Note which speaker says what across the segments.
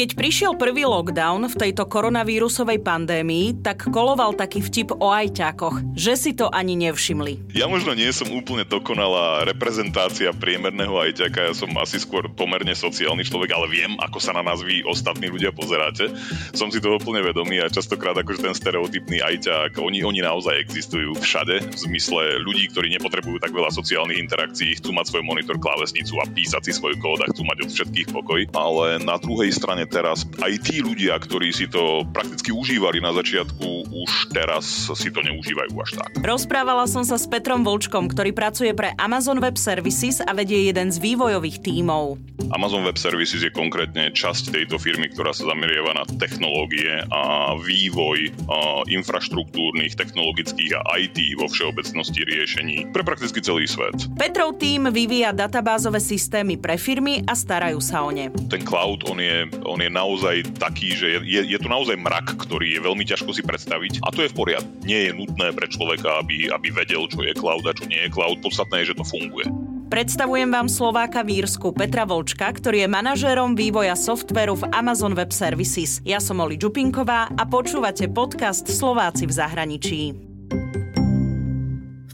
Speaker 1: Keď prišiel prvý lockdown v tejto koronavírusovej pandémii, tak koloval taký vtip o ajťákoch, že si to ani nevšimli.
Speaker 2: Ja možno nie som úplne dokonalá reprezentácia priemerného ajťaka, ja som asi skôr pomerne sociálny človek, ale viem, ako sa na nás vy ostatní ľudia pozeráte. Som si toho úplne vedomý a častokrát akože ten stereotypný ajťák, oni, oni naozaj existujú všade, v zmysle ľudí, ktorí nepotrebujú tak veľa sociálnych interakcií, chcú mať svoj monitor, klávesnicu a písať si svoj kód a chcú mať od všetkých pokoj. Ale na druhej strane teraz aj tí ľudia, ktorí si to prakticky užívali na začiatku, už teraz si to neužívajú až tak.
Speaker 1: Rozprávala som sa s Petrom Volčkom, ktorý pracuje pre Amazon Web Services a vedie jeden z vývojových tímov.
Speaker 2: Amazon Web Services je konkrétne časť tejto firmy, ktorá sa zameriava na technológie a vývoj a infraštruktúrnych, technologických a IT vo všeobecnosti riešení pre prakticky celý svet.
Speaker 1: Petrov tým vyvíja databázové systémy pre firmy a starajú sa o ne.
Speaker 2: Ten cloud, on je, on je naozaj taký, že je, je to naozaj mrak, ktorý je veľmi ťažko si predstaviť a to je v poriadku. Nie je nutné pre človeka, aby, aby vedel, čo je cloud a čo nie je cloud. Podstatné je, že to funguje.
Speaker 1: Predstavujem vám Slováka v Írsku Petra Volčka, ktorý je manažérom vývoja softveru v Amazon Web Services. Ja som Oli Čupinková a počúvate podcast Slováci v zahraničí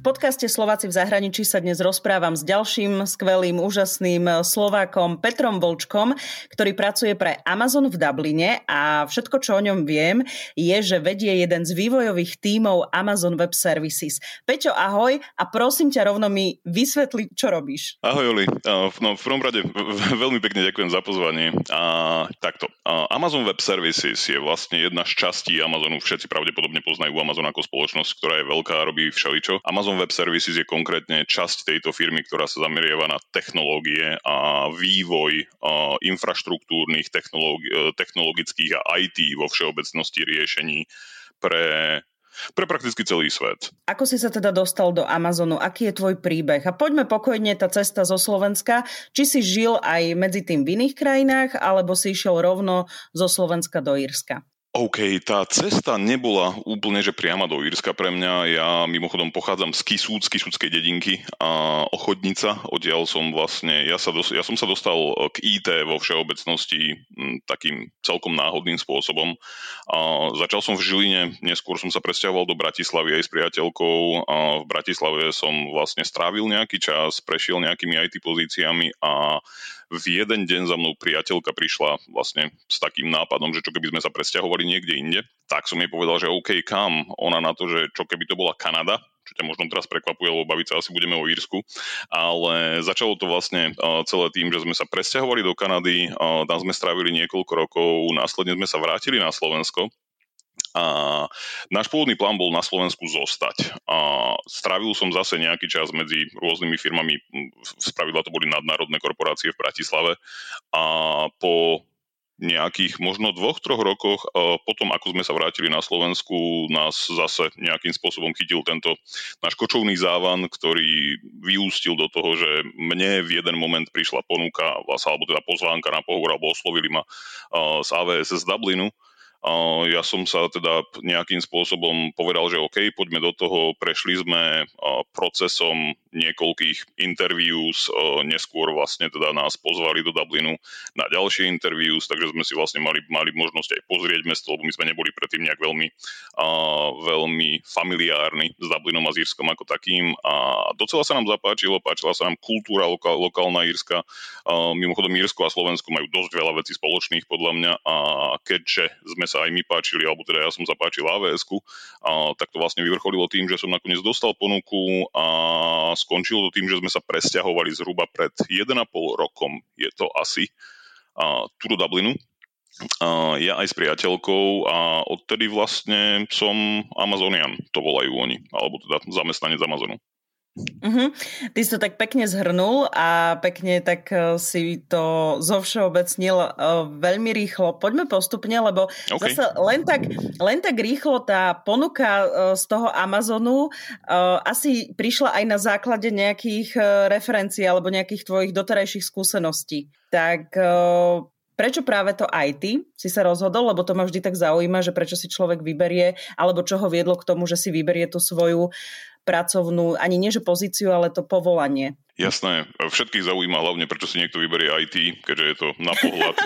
Speaker 1: podcaste Slováci v zahraničí sa dnes rozprávam s ďalším skvelým, úžasným Slovákom Petrom Volčkom, ktorý pracuje pre Amazon v Dubline a všetko, čo o ňom viem, je, že vedie jeden z vývojových tímov Amazon Web Services. Peťo, ahoj a prosím ťa rovno mi vysvetliť, čo robíš.
Speaker 2: Ahoj, Oli. No, v prvom rade veľmi pekne ďakujem za pozvanie. A, takto. Amazon Web Services je vlastne jedna z častí Amazonu. Všetci pravdepodobne poznajú Amazon ako spoločnosť, ktorá je veľká, robí všeličo. Amazon Amazon Web Services je konkrétne časť tejto firmy, ktorá sa zameriava na technológie a vývoj a infraštruktúrnych, e, technologických a IT vo všeobecnosti riešení pre pre prakticky celý svet.
Speaker 1: Ako si sa teda dostal do Amazonu? Aký je tvoj príbeh? A poďme pokojne tá cesta zo Slovenska. Či si žil aj medzi tým v iných krajinách, alebo si išiel rovno zo Slovenska do Írska?
Speaker 2: OK, tá cesta nebola úplne, že priama do Írska pre mňa. Ja mimochodom pochádzam z Kisúc, Kisúckej dedinky a Ochodnica. Odtiaľ som vlastne, ja, sa dos, ja som sa dostal k IT vo všeobecnosti m, takým celkom náhodným spôsobom. A začal som v Žiline, neskôr som sa presťahoval do Bratislavy aj s priateľkou. A v Bratislave som vlastne strávil nejaký čas, prešiel nejakými IT pozíciami a v jeden deň za mnou priateľka prišla vlastne s takým nápadom, že čo keby sme sa presťahovali niekde inde, tak som jej povedal, že OK, kam? Ona na to, že čo keby to bola Kanada, čo ťa možno teraz prekvapuje, lebo baviť sa asi budeme o Írsku. Ale začalo to vlastne celé tým, že sme sa presťahovali do Kanady, tam sme strávili niekoľko rokov, následne sme sa vrátili na Slovensko a náš pôvodný plán bol na Slovensku zostať. A strávil som zase nejaký čas medzi rôznymi firmami, spravidla to boli nadnárodné korporácie v Bratislave. A po nejakých možno dvoch, troch rokoch, potom ako sme sa vrátili na Slovensku, nás zase nejakým spôsobom chytil tento náš kočovný závan, ktorý vyústil do toho, že mne v jeden moment prišla ponuka, alebo teda pozvánka na pohovor, alebo oslovili ma z AVS z Dublinu, ja som sa teda nejakým spôsobom povedal, že OK, poďme do toho. Prešli sme procesom niekoľkých interviews, neskôr vlastne teda nás pozvali do Dublinu na ďalšie interviews, takže sme si vlastne mali, mali možnosť aj pozrieť mesto, lebo my sme neboli predtým nejak veľmi, veľmi familiárni s Dublinom a s Írskom ako takým. A docela sa nám zapáčilo, páčila sa nám kultúra lokál, lokálna Írska. Mimochodom Írsko a Slovensko majú dosť veľa vecí spoločných podľa mňa a keďže sme sa sa aj my páčili, alebo teda ja som zapáčil avs a tak to vlastne vyvrcholilo tým, že som nakoniec dostal ponuku a skončilo to tým, že sme sa presťahovali zhruba pred 1,5 rokom, je to asi, a, tu do Dublinu. A ja aj s priateľkou a odtedy vlastne som Amazonian, to volajú oni, alebo teda zamestnanec Amazonu.
Speaker 1: Uh-huh. Ty si to tak pekne zhrnul a pekne tak e, si to zovšeobecnil uh, veľmi rýchlo. Poďme postupne, lebo okay. zase len tak, len tak rýchlo tá ponuka uh, z toho Amazonu asi prišla aj na základe nejakých referencií alebo nejakých tvojich doterajších skúseností. Tak Prečo práve to IT si sa rozhodol, lebo to ma vždy tak zaujíma, že prečo si človek vyberie, alebo čo ho viedlo k tomu, že si vyberie tú svoju pracovnú, ani nie že pozíciu, ale to povolanie.
Speaker 2: Jasné, všetkých zaujíma hlavne, prečo si niekto vyberie IT, keďže je to na pohľad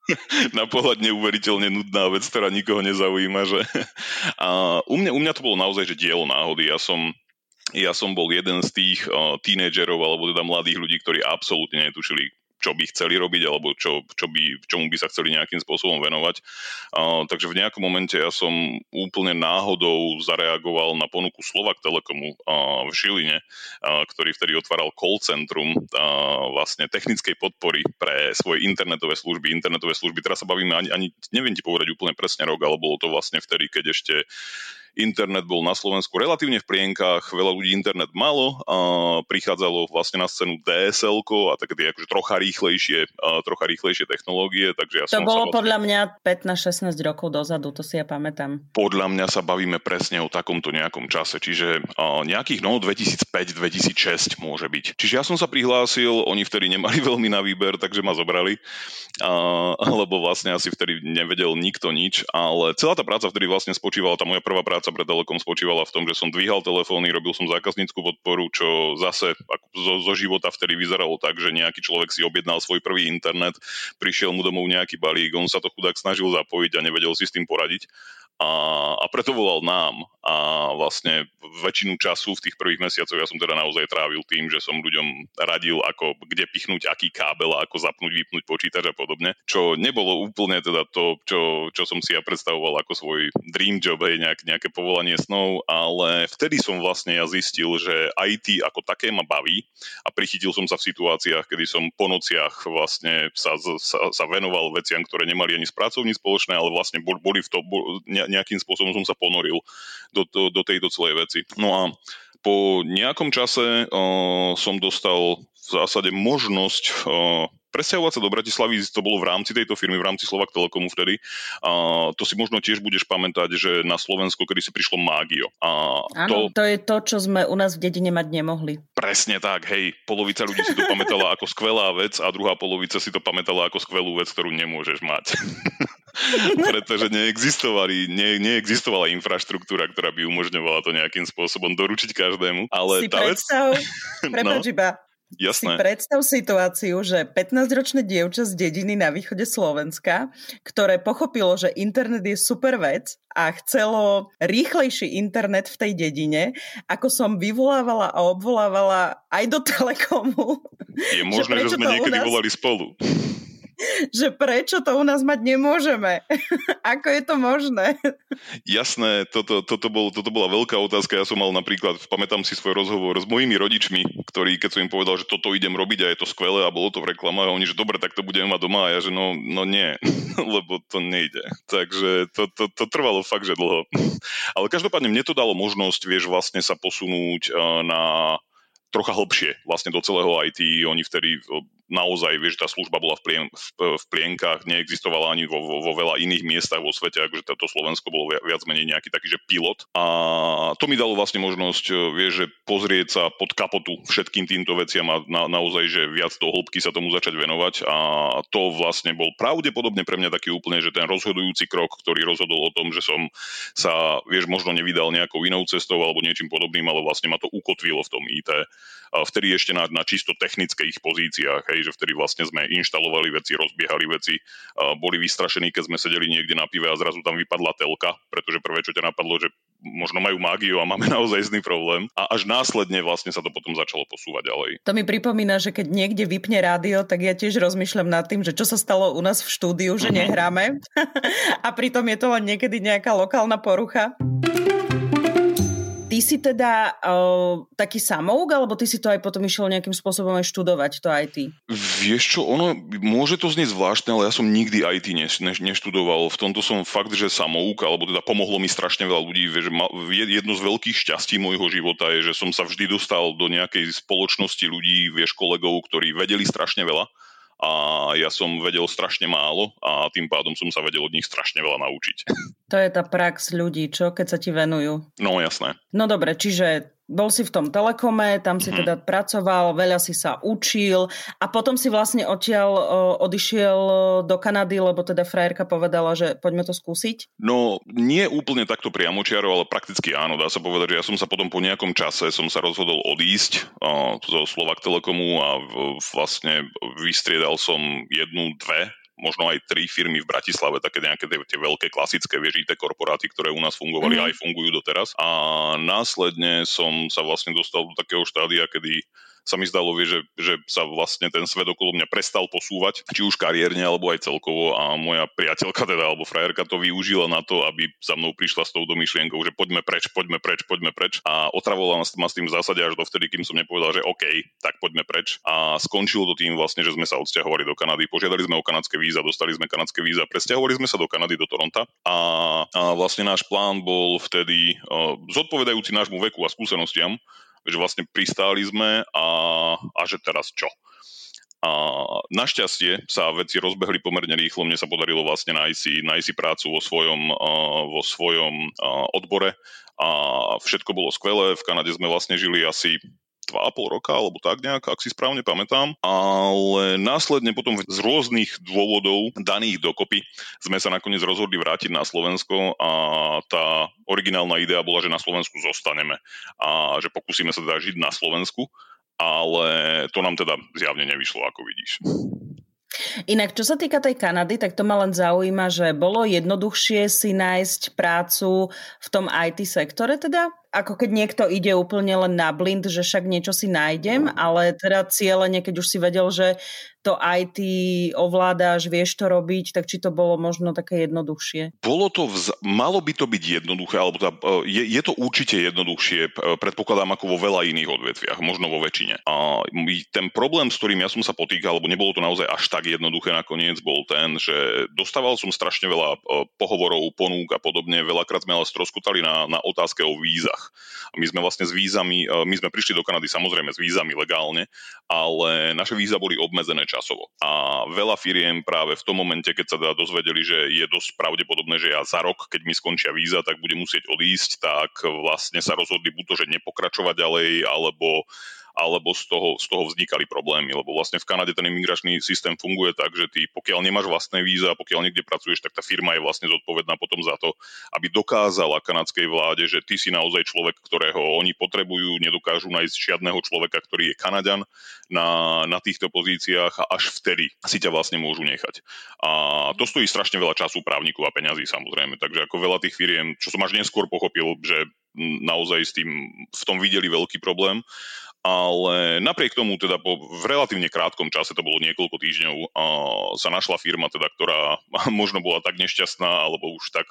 Speaker 2: na pohľad neuveriteľne nudná vec, ktorá nikoho nezaujíma. Že... A u, mňa, u mňa to bolo naozaj, že dielo náhody. Ja som ja som bol jeden z tých uh, tínedžerov alebo teda mladých ľudí, ktorí absolútne netušili, čo by chceli robiť alebo čo, čo by, čomu by sa chceli nejakým spôsobom venovať. Uh, takže v nejakom momente ja som úplne náhodou zareagoval na ponuku Slovak Telekomu uh, v Žiline, uh, ktorý vtedy otváral call centrum uh, vlastne technickej podpory pre svoje internetové služby. Internetové služby, teraz sa bavíme ani, ani neviem ti povedať úplne presne rok, ale bolo to vlastne vtedy, keď ešte internet bol na Slovensku relatívne v plienkach, veľa ľudí internet malo, a prichádzalo vlastne na scénu DSL a také tie akože trocha rýchlejšie, trocha rýchlejšie technológie. Takže ja
Speaker 1: to som bolo vlastne... podľa mňa 15-16 rokov dozadu, to si ja pamätám.
Speaker 2: Podľa mňa sa bavíme presne o takomto nejakom čase, čiže nejakých no 2005-2006 môže byť. Čiže ja som sa prihlásil, oni vtedy nemali veľmi na výber, takže ma zobrali, lebo vlastne asi vtedy nevedel nikto nič, ale celá tá práca vtedy vlastne spočívala, tá moja prvá práca práca pre Telekom spočívala v tom, že som dvíhal telefóny, robil som zákazníckú podporu, čo zase zo, zo života vtedy vyzeralo tak, že nejaký človek si objednal svoj prvý internet, prišiel mu domov nejaký balík, on sa to chudák snažil zapojiť a nevedel si s tým poradiť a, a preto volal nám. A vlastne väčšinu času v tých prvých mesiacoch ja som teda naozaj trávil tým, že som ľuďom radil, ako kde pichnúť aký kábel ako zapnúť, vypnúť počítač a podobne, čo nebolo úplne teda to, čo, čo som si ja predstavoval ako svoj dream job, hej, nejak, nejaké povolanie snov, ale vtedy som vlastne ja zistil, že IT ako také ma baví a prichytil som sa v situáciách, kedy som po nociach vlastne sa, sa, sa venoval veciam, ktoré nemali ani s pracovní spoločné, ale vlastne boli v to, bol, ne, nejakým spôsobom som sa ponoril do, do, do tejto celej veci. No a po nejakom čase uh, som dostal v zásade možnosť uh, presťahovať sa do Bratislavy, to bolo v rámci tejto firmy, v rámci Slovak Telekomu vtedy. A to si možno tiež budeš pamätať, že na Slovensku, kedy si prišlo Mágio.
Speaker 1: A Áno, to... to je to, čo sme u nás v dedine mať nemohli.
Speaker 2: Presne tak, hej. Polovica ľudí si to pamätala ako skvelá vec a druhá polovica si to pamätala ako skvelú vec, ktorú nemôžeš mať. pretože neexistovali, ne, neexistovala infraštruktúra, ktorá by umožňovala to nejakým spôsobom doručiť každému. Ale
Speaker 1: si tá predstav, vec... no, iba,
Speaker 2: Jasné.
Speaker 1: Si predstav situáciu, že 15-ročné dievča z dediny na východe Slovenska, ktoré pochopilo, že internet je super vec a chcelo rýchlejší internet v tej dedine, ako som vyvolávala a obvolávala aj do Telekomu.
Speaker 2: Je možné, že, že sme niekedy nás... volali spolu.
Speaker 1: že prečo to u nás mať nemôžeme? Ako je to možné?
Speaker 2: Jasné, toto, toto, bol, toto bola veľká otázka. Ja som mal napríklad, pamätám si svoj rozhovor s mojimi rodičmi, ktorí, keď som im povedal, že toto idem robiť a je to skvelé a bolo to v reklamách oni, že dobre, tak to budeme mať doma a ja, že no, no nie, lebo to nejde. Takže to, to, to trvalo fakt, že dlho. Ale každopádne mne to dalo možnosť, vieš, vlastne sa posunúť eh, na trocha hlbšie vlastne do celého IT. Oni vtedy naozaj, vieš, tá služba bola v, plien, v, v plienkach, neexistovala ani vo, vo, vo veľa iných miestach vo svete, akože toto Slovensko bolo viac menej nejaký taký, že pilot. A to mi dalo vlastne možnosť, e, vieš, že pozrieť sa pod kapotu všetkým týmto veciam a na, naozaj, že viac do hĺbky sa tomu začať venovať. A to vlastne bol pravdepodobne pre mňa taký úplne, že ten rozhodujúci krok, ktorý rozhodol o tom, že som sa, vieš, možno nevydal nejakou inou cestou alebo niečím podobným, ale vlastne ma to ukotvilo v tom IT. A vtedy ešte na, na čisto technických pozíciách, hej, že vtedy vlastne sme inštalovali veci, rozbiehali veci, boli vystrašení, keď sme sedeli niekde na pive a zrazu tam vypadla telka, pretože prvé, čo ťa napadlo, že možno majú mágiu a máme naozaj zný problém. A až následne vlastne sa to potom začalo posúvať ďalej.
Speaker 1: To mi pripomína, že keď niekde vypne rádio, tak ja tiež rozmýšľam nad tým, že čo sa stalo u nás v štúdiu, že mhm. nehráme. a pritom je to len niekedy nejaká lokálna porucha. Ty si teda uh, taký samouk, alebo ty si to aj potom išiel nejakým spôsobom aj študovať, to IT?
Speaker 2: Vieš čo, ono, môže to znieť zvláštne, ale ja som nikdy IT ne, ne, neštudoval. V tomto som fakt, že samouk, alebo teda pomohlo mi strašne veľa ľudí. Vieš, jedno z veľkých šťastí môjho života je, že som sa vždy dostal do nejakej spoločnosti ľudí, vieš, kolegov, ktorí vedeli strašne veľa a ja som vedel strašne málo a tým pádom som sa vedel od nich strašne veľa naučiť.
Speaker 1: To je tá prax ľudí, čo, keď sa ti venujú.
Speaker 2: No jasné.
Speaker 1: No dobre, čiže bol si v tom telekome, tam si mm. teda pracoval, veľa si sa učil a potom si vlastne odtiaľ odišiel do Kanady, lebo teda frajerka povedala, že poďme to skúsiť?
Speaker 2: No, nie úplne takto priamočiaro, ale prakticky áno. Dá sa povedať, že ja som sa potom po nejakom čase som sa rozhodol odísť zo Slovak Telekomu a vlastne vystriedal som jednu, dve možno aj tri firmy v Bratislave, také nejaké tie, tie veľké klasické viežité korporáty, ktoré u nás fungovali mm-hmm. aj fungujú doteraz. A následne som sa vlastne dostal do takého štádia, kedy sa mi zdalo, vie, že, že sa vlastne ten svet okolo mňa prestal posúvať, či už kariérne, alebo aj celkovo. A moja priateľka teda, alebo frajerka to využila na to, aby za mnou prišla s tou myšlienkou, že poďme preč, poďme preč, poďme preč. A otravovala ma s tým v zásade až dovtedy, kým som nepovedal, že OK, tak poďme preč. A skončilo to tým vlastne, že sme sa odsťahovali do Kanady, požiadali sme o kanadské víza, dostali sme kanadské víza, presťahovali sme sa do Kanady, do Toronta. A, a vlastne náš plán bol vtedy uh, zodpovedajúci nášmu veku a skúsenostiam, že vlastne pristáli sme a, a že teraz čo. A našťastie sa veci rozbehli pomerne rýchlo, mne sa podarilo vlastne nájsť si, nájsť si prácu vo svojom, vo svojom odbore a všetko bolo skvelé. V Kanade sme vlastne žili asi 2,5 roka, alebo tak nejak, ak si správne pamätám. Ale následne potom z rôznych dôvodov daných dokopy sme sa nakoniec rozhodli vrátiť na Slovensko a tá originálna idea bola, že na Slovensku zostaneme a že pokúsime sa teda žiť na Slovensku, ale to nám teda zjavne nevyšlo, ako vidíš.
Speaker 1: Inak, čo sa týka tej Kanady, tak to ma len zaujíma, že bolo jednoduchšie si nájsť prácu v tom IT sektore teda? Ako keď niekto ide úplne len na blind, že však niečo si nájdem, ale teda cieľene, keď už si vedel, že to IT ovládáš, vieš to robiť, tak či to bolo možno také jednoduchšie?
Speaker 2: Bolo to, vz... malo by to byť jednoduché, alebo tá, e, je, je to určite jednoduchšie, predpokladám ako vo veľa iných odvetviach, možno vo väčšine. A ten problém, s ktorým ja som sa potýkal, alebo nebolo to naozaj až tak jednoduché nakoniec, bol ten, že dostával som strašne veľa e, pohovorov, ponúk a podobne, veľakrát sme ale stroskutali na, na otázke o vízach. A my sme vlastne s vízami, e, my sme prišli do Kanady samozrejme s vízami legálne, ale naše víza boli obmedzené časovo. A veľa firiem práve v tom momente, keď sa teda dozvedeli, že je dosť pravdepodobné, že ja za rok, keď mi skončia víza, tak budem musieť odísť, tak vlastne sa rozhodli buď to, že nepokračovať ďalej, alebo alebo z toho, z toho vznikali problémy, lebo vlastne v Kanade ten imigračný systém funguje tak, že ty pokiaľ nemáš vlastné víza, pokiaľ niekde pracuješ, tak tá firma je vlastne zodpovedná potom za to, aby dokázala kanadskej vláde, že ty si naozaj človek, ktorého oni potrebujú, nedokážu nájsť žiadneho človeka, ktorý je Kanaďan na, na týchto pozíciách a až vtedy si ťa vlastne môžu nechať. A to stojí strašne veľa času právnikov a peňazí samozrejme, takže ako veľa tých firiem, čo som až neskôr pochopil, že naozaj s tým v tom videli veľký problém ale napriek tomu teda po, v relatívne krátkom čase, to bolo niekoľko týždňov, a, sa našla firma, teda, ktorá možno bola tak nešťastná alebo už tak,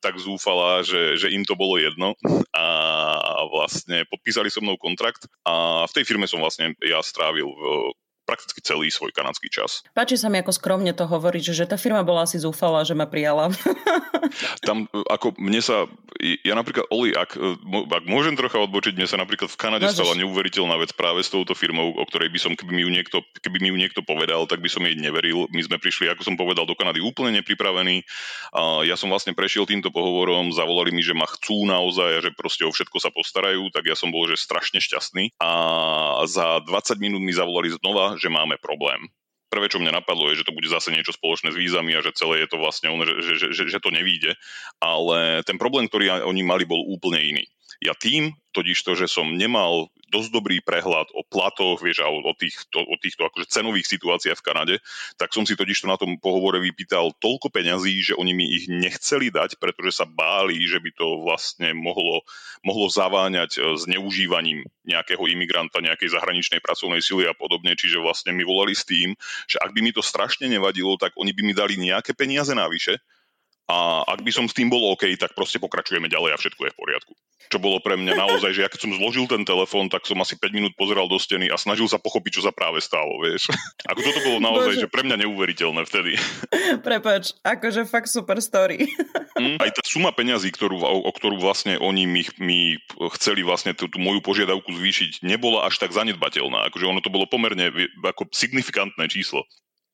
Speaker 2: tak zúfala, že, že im to bolo jedno. A vlastne podpísali so mnou kontrakt a v tej firme som vlastne ja strávil v, prakticky celý svoj kanadský čas.
Speaker 1: Páči sa mi, ako skromne to hovoríš, že tá firma bola asi zúfala, že ma prijala.
Speaker 2: Tam, ako mne sa, ja napríklad, Oli, ak, ak môžem trocha odbočiť, mne sa napríklad v Kanade Mážeš. stala neuveriteľná vec práve s touto firmou, o ktorej by som, keby mi, ju niekto, keby mi ju niekto povedal, tak by som jej neveril. My sme prišli, ako som povedal, do Kanady úplne nepripravení. A ja som vlastne prešiel týmto pohovorom, zavolali mi, že ma chcú naozaj že proste o všetko sa postarajú, tak ja som bol, že strašne šťastný. A za 20 minút mi zavolali znova, že máme problém. Prvé, čo mňa napadlo, je, že to bude zase niečo spoločné s vízami a že celé je to vlastne ono, že, že, že, že to nevíde. Ale ten problém, ktorý oni mali, bol úplne iný. Ja tým, totiž to, že som nemal dosť dobrý prehľad o platoch, vieš, a o, o týchto, o týchto akože cenových situáciách v Kanade, tak som si totiž to na tom pohovore vypýtal toľko peňazí, že oni mi ich nechceli dať, pretože sa báli, že by to vlastne mohlo, mohlo zaváňať e, zneužívaním nejakého imigranta, nejakej zahraničnej pracovnej sily a podobne. Čiže vlastne mi volali s tým, že ak by mi to strašne nevadilo, tak oni by mi dali nejaké peniaze navyše, a ak by som s tým bol OK, tak proste pokračujeme ďalej a všetko je v poriadku. Čo bolo pre mňa naozaj, že ja keď som zložil ten telefón, tak som asi 5 minút pozeral do steny a snažil sa pochopiť, čo sa práve stalo, vieš. Ako toto bolo naozaj, Bože. že pre mňa neuveriteľné vtedy.
Speaker 1: Prepač, akože fakt super story.
Speaker 2: Mm, aj tá suma peňazí, ktorú, o, o ktorú vlastne oni mi, mi chceli vlastne tú, tú moju požiadavku zvýšiť, nebola až tak zanedbateľná. Akože ono to bolo pomerne ako signifikantné číslo.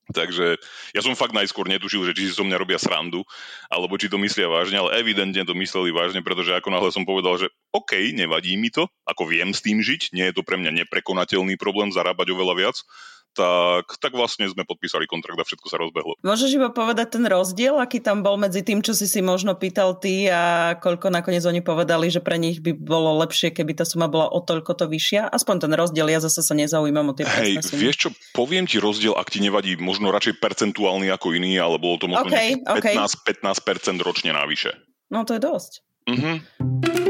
Speaker 2: Takže ja som fakt najskôr netušil, že či si so mňa robia srandu, alebo či to myslia vážne, ale evidentne to mysleli vážne, pretože ako náhle som povedal, že OK, nevadí mi to, ako viem s tým žiť, nie je to pre mňa neprekonateľný problém zarábať oveľa viac, tak, tak vlastne sme podpísali kontrakt a všetko sa rozbehlo.
Speaker 1: Môžeš iba povedať ten rozdiel, aký tam bol medzi tým, čo si si možno pýtal ty a koľko nakoniec oni povedali, že pre nich by bolo lepšie, keby tá suma bola o toľko to vyššia? Aspoň ten rozdiel, ja zase sa nezaujímam o tie
Speaker 2: Hej, vieš čo, poviem ti rozdiel, ak ti nevadí možno radšej percentuálny ako iný, ale bolo to možno okay, 15, okay. 15% ročne navyše.
Speaker 1: No to je dosť. Mm-hmm.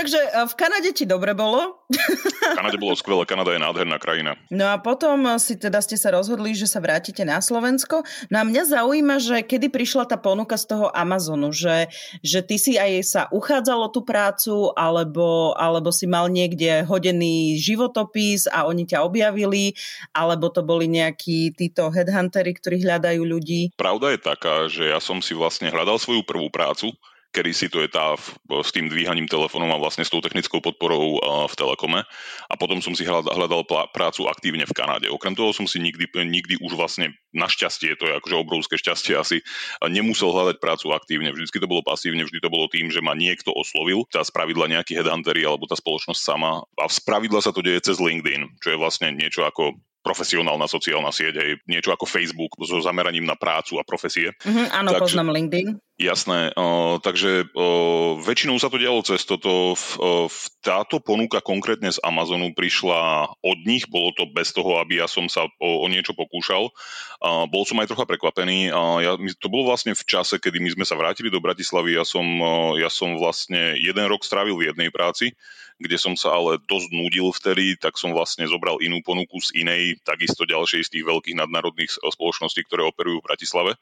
Speaker 1: Takže e, v Kanade ti dobre bolo?
Speaker 2: V Kanade bolo skvelé, Kanada je nádherná krajina.
Speaker 1: No a potom si teda ste sa rozhodli, že sa vrátite na Slovensko. No a mňa zaujíma, že kedy prišla tá ponuka z toho Amazonu, že, že ty si aj sa uchádzalo tú prácu, alebo, alebo si mal niekde hodený životopis a oni ťa objavili, alebo to boli nejakí títo headhuntery, ktorí hľadajú ľudí?
Speaker 2: Pravda je taká, že ja som si vlastne hľadal svoju prvú prácu, kedy si to je tá s tým dvíhaním telefónom a vlastne s tou technickou podporou v Telekome. A potom som si hľadal prácu aktívne v Kanáde. Okrem toho som si nikdy, nikdy už vlastne, našťastie, to je akože obrovské šťastie asi, nemusel hľadať prácu aktívne. Vždycky to bolo pasívne, vždy to bolo tým, že ma niekto oslovil, tá spravidla nejaký headhuntery alebo tá spoločnosť sama. A spravidla sa to deje cez LinkedIn, čo je vlastne niečo ako profesionálna sociálna sieť, aj niečo ako Facebook so zameraním na prácu a profesie.
Speaker 1: Mm-hmm, áno, takže, poznám LinkedIn.
Speaker 2: Jasné, uh, takže uh, väčšinou sa to dialo cez toto. Uh, táto ponuka konkrétne z Amazonu prišla od nich, bolo to bez toho, aby ja som sa o, o niečo pokúšal. Uh, bol som aj trocha prekvapený. Uh, ja, to bolo vlastne v čase, kedy my sme sa vrátili do Bratislavy. Ja som, ja som vlastne jeden rok strávil v jednej práci kde som sa ale dosť nudil vtedy, tak som vlastne zobral inú ponuku z inej, takisto ďalšej z tých veľkých nadnárodných spoločností, ktoré operujú v Bratislave,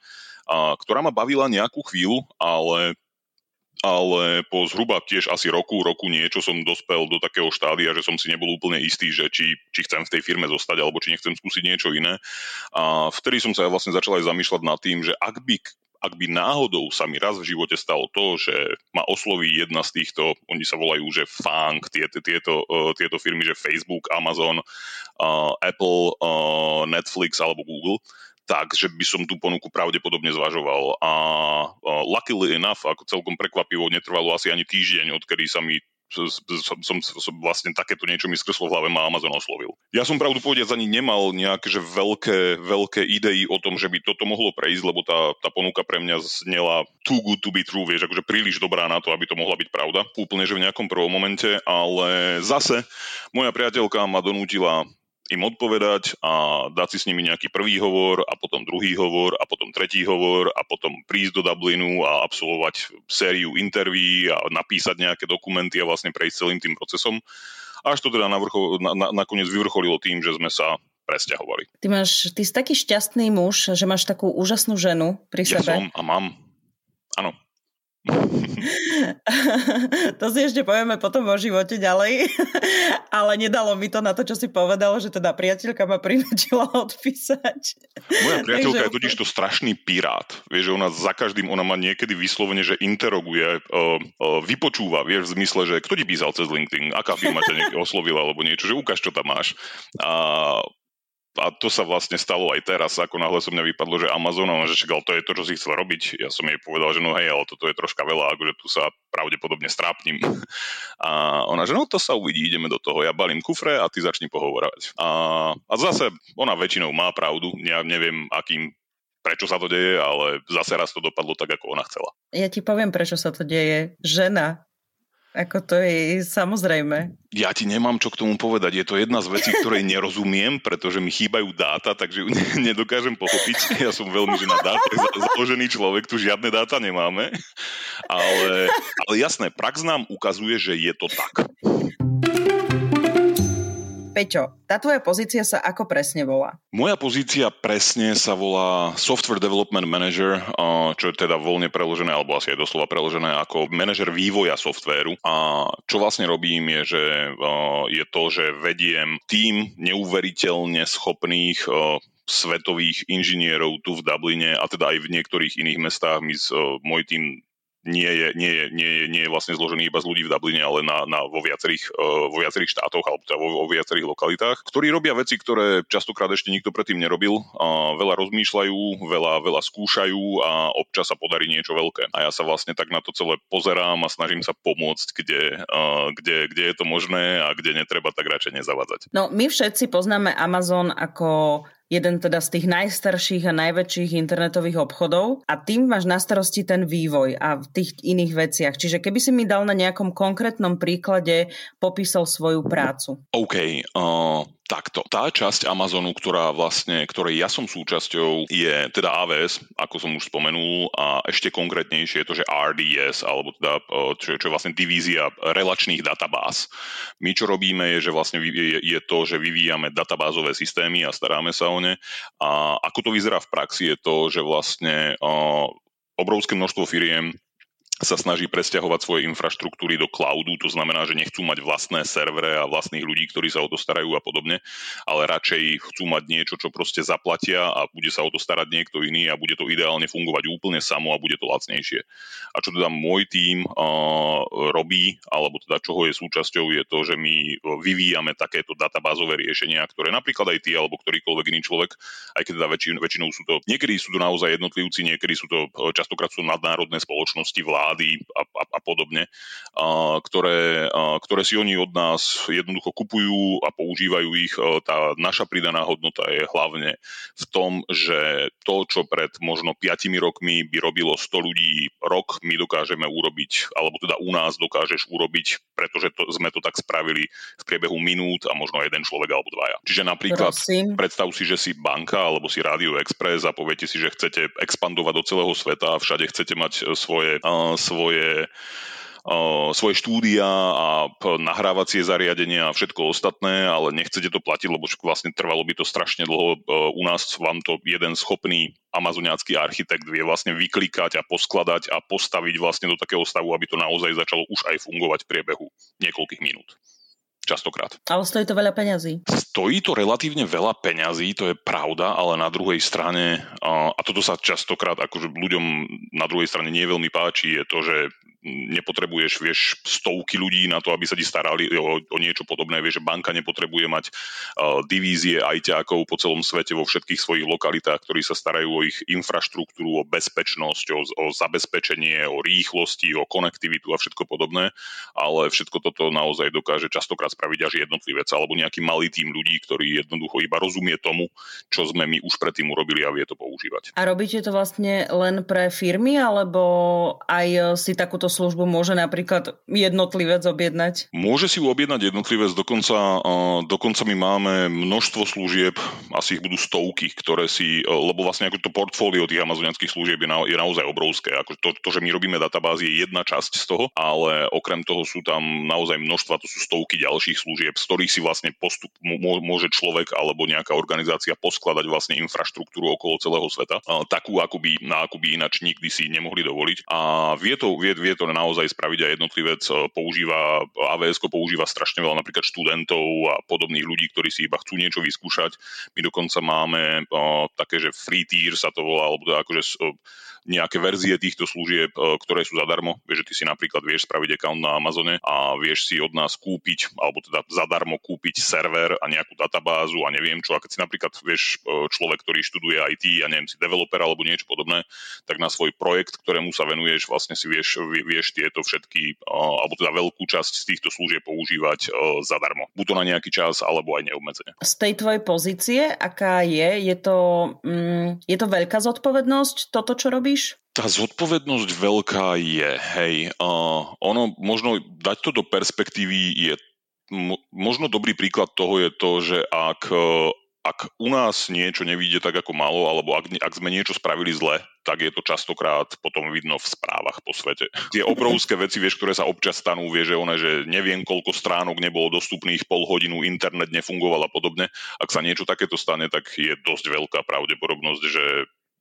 Speaker 2: a, ktorá ma bavila nejakú chvíľu, ale ale po zhruba tiež asi roku, roku niečo som dospel do takého štádia, že som si nebol úplne istý, že či, či chcem v tej firme zostať, alebo či nechcem skúsiť niečo iné. A vtedy som sa vlastne začal aj zamýšľať nad tým, že ak by ak by náhodou sa mi raz v živote stalo to, že ma osloví jedna z týchto, oni sa volajú, že FANG, tieto, tieto, uh, tieto firmy, že Facebook, Amazon, uh, Apple, uh, Netflix alebo Google, tak, že by som tú ponuku pravdepodobne zvažoval. A uh, luckily enough, ako celkom prekvapivo, netrvalo asi ani týždeň, odkedy sa mi som, som, som vlastne takéto niečo mi skreslo v hlave, ma Amazon oslovil. Ja som pravdu povediac ani nemal nejaké že veľké, veľké idei o tom, že by toto mohlo prejsť, lebo tá, tá ponuka pre mňa znela too good to be true, vieš, akože príliš dobrá na to, aby to mohla byť pravda. Úplne, že v nejakom prvom momente, ale zase moja priateľka ma donútila im odpovedať a dať si s nimi nejaký prvý hovor a potom druhý hovor a potom tretí hovor a potom prísť do Dublinu a absolvovať sériu interví a napísať nejaké dokumenty a vlastne prejsť celým tým procesom. Až to teda navrcho, na, na, nakoniec vyvrcholilo tým, že sme sa presťahovali.
Speaker 1: Ty, máš, ty si taký šťastný muž, že máš takú úžasnú ženu pri
Speaker 2: ja
Speaker 1: sebe.
Speaker 2: Ja som a mám. Áno.
Speaker 1: to si ešte povieme potom o živote ďalej, ale nedalo mi to na to, čo si povedal, že teda priateľka ma prinútila odpísať.
Speaker 2: Moja priateľka Takže... je totiž to strašný pirát. Vieš, že ona za každým, ona má niekedy vyslovene, že interoguje, uh, uh, vypočúva, vieš, v zmysle, že kto ti písal cez LinkedIn, aká firma ťa oslovila alebo niečo, že ukáž, čo tam máš. A a to sa vlastne stalo aj teraz, ako náhle som mňa vypadlo, že Amazon, že čakal, to je to, čo si chcel robiť. Ja som jej povedal, že no hej, ale toto je troška veľa, akože tu sa pravdepodobne strápnim. A ona, že no to sa uvidí, ideme do toho. Ja balím kufre a ty začni pohovorať. A, a zase ona väčšinou má pravdu, ja neviem, akým prečo sa to deje, ale zase raz to dopadlo tak, ako ona chcela.
Speaker 1: Ja ti poviem, prečo sa to deje. Žena ako to je samozrejme.
Speaker 2: Ja ti nemám čo k tomu povedať. Je to jedna z vecí, ktorej nerozumiem, pretože mi chýbajú dáta, takže ju nedokážem pochopiť. Ja som veľmi že na dátach založený človek, tu žiadne dáta nemáme. Ale, ale jasné, prax nám ukazuje, že je to tak.
Speaker 1: Peťo, tá tvoja pozícia sa ako presne volá?
Speaker 2: Moja pozícia presne sa volá Software Development Manager, čo je teda voľne preložené, alebo asi je doslova preložené ako manažer vývoja softvéru. A čo vlastne robím je, že je to, že vediem tým neuveriteľne schopných svetových inžinierov tu v Dubline a teda aj v niektorých iných mestách. My, môj tým nie je, nie, je, nie, je, nie je vlastne zložený iba z ľudí v Dubline, ale na, na, vo, viacerých, uh, vo viacerých štátoch alebo teda vo, vo viacerých lokalitách, ktorí robia veci, ktoré častokrát ešte nikto predtým nerobil. Uh, veľa rozmýšľajú, veľa, veľa skúšajú a občas sa podarí niečo veľké. A ja sa vlastne tak na to celé pozerám a snažím sa pomôcť, kde, uh, kde, kde je to možné a kde netreba, tak radšej nezavádzať.
Speaker 1: No my všetci poznáme Amazon ako jeden teda z tých najstarších a najväčších internetových obchodov a tým máš na starosti ten vývoj a v tých iných veciach. Čiže keby si mi dal na nejakom konkrétnom príklade popísal svoju prácu.
Speaker 2: OK. Uh, Takto. Tá časť Amazonu, ktorá vlastne, ktorej ja som súčasťou, je teda AWS, ako som už spomenul, a ešte konkrétnejšie je to, že RDS, alebo teda, čo, čo je vlastne divízia relačných databáz. My čo robíme je, že vlastne je, je to, že vyvíjame databázové systémy a staráme sa o ne. A ako to vyzerá v praxi je to, že vlastne obrovské množstvo firiem sa snaží presťahovať svoje infraštruktúry do cloudu, to znamená, že nechcú mať vlastné servere a vlastných ľudí, ktorí sa o to starajú a podobne, ale radšej chcú mať niečo, čo proste zaplatia a bude sa o to starať niekto iný a bude to ideálne fungovať úplne samo a bude to lacnejšie. A čo teda môj tím uh, robí, alebo teda čoho je súčasťou, je to, že my vyvíjame takéto databázové riešenia, ktoré napríklad aj ty alebo ktorýkoľvek iný človek, aj keď teda väčšin, väčšinou sú to, niekedy sú to naozaj jednotlivci, niekedy sú to častokrát sú nadnárodné spoločnosti, vlády, vlády a, a, a podobne, a, ktoré, a, ktoré si oni od nás jednoducho kupujú a používajú ich. A, tá naša pridaná hodnota je hlavne v tom, že to, čo pred možno 5 rokmi by robilo 100 ľudí rok, my dokážeme urobiť, alebo teda u nás dokážeš urobiť, pretože to, sme to tak spravili v priebehu minút a možno jeden človek alebo dvaja. Čiže napríklad Prosím. predstav si, že si banka alebo si Radio Express a poviete si, že chcete expandovať do celého sveta a všade chcete mať svoje, svoje svoje štúdia a nahrávacie zariadenia a všetko ostatné, ale nechcete to platiť, lebo vlastne trvalo by to strašne dlho. U nás vám to jeden schopný amazoniácky architekt vie vlastne vyklikať a poskladať a postaviť vlastne do takého stavu, aby to naozaj začalo už aj fungovať v priebehu niekoľkých minút častokrát.
Speaker 1: Ale stojí to veľa peňazí.
Speaker 2: Stojí to relatívne veľa peňazí, to je pravda, ale na druhej strane, a toto sa častokrát akože ľuďom na druhej strane nie veľmi páči, je to, že nepotrebuješ, vieš, stovky ľudí na to, aby sa ti starali o, o niečo podobné. Vieš, že banka nepotrebuje mať uh, divízie ajťákov po celom svete vo všetkých svojich lokalitách, ktorí sa starajú o ich infraštruktúru, o bezpečnosť, o, o zabezpečenie, o rýchlosti, o konektivitu a všetko podobné, ale všetko toto naozaj dokáže častokrát spraviť až jednotlivec alebo nejaký malý tým ľudí, ktorý jednoducho iba rozumie tomu, čo sme my už predtým urobili a vie to používať.
Speaker 1: A robíte to vlastne len pre firmy, alebo aj si takúto takúto službu môže napríklad jednotlivec objednať?
Speaker 2: Môže si ju objednať jednotlivec, dokonca, dokonca my máme množstvo služieb, asi ich budú stovky, ktoré si, e, lebo vlastne ako to portfólio tých amazonianských služieb je, na, je naozaj obrovské. Ako to, to, že my robíme databázy je jedna časť z toho, ale okrem toho sú tam naozaj množstva, to sú stovky ďalších služieb, z ktorých si vlastne postup môže človek alebo nejaká organizácia poskladať vlastne infraštruktúru okolo celého sveta, takú, ako by, na akú by ináč nikdy si nemohli dovoliť. A vie to, vie, vie to naozaj spraviť aj jednotlivec. E, používa, AVS používa strašne veľa napríklad študentov a podobných ľudí, ktorí si iba chcú niečo vyskúšať. My dokonca máme uh, také, že free tier sa to volá, alebo akože uh, nejaké verzie týchto služieb, e, ktoré sú zadarmo. Vieš, že ty si napríklad vieš spraviť account na Amazone a vieš si od nás kúpiť, alebo teda zadarmo kúpiť server a nejakú databázu a neviem čo. A keď si napríklad vieš e, človek, ktorý študuje IT a neviem si developer alebo niečo podobné, tak na svoj projekt, ktorému sa venuješ, vlastne si vieš, vieš tieto všetky, e, alebo teda veľkú časť z týchto služieb používať zadarmo. Buď to na nejaký čas, alebo aj neobmedzene.
Speaker 1: Z tej tvojej pozície, aká je, je to, mm, je to veľká zodpovednosť, toto, čo robíš?
Speaker 2: Tá zodpovednosť veľká je, hej. Uh, ono, možno dať to do perspektívy je možno dobrý príklad toho je to, že ak, ak u nás niečo nevíde tak ako malo, alebo ak, ak sme niečo spravili zle, tak je to častokrát potom vidno v správach po svete. Tie obrovské veci, vieš, ktoré sa občas stanú, vieš, že one, že neviem, koľko stránok nebolo dostupných, pol hodinu internet nefungoval a podobne. Ak sa niečo takéto stane, tak je dosť veľká pravdepodobnosť, že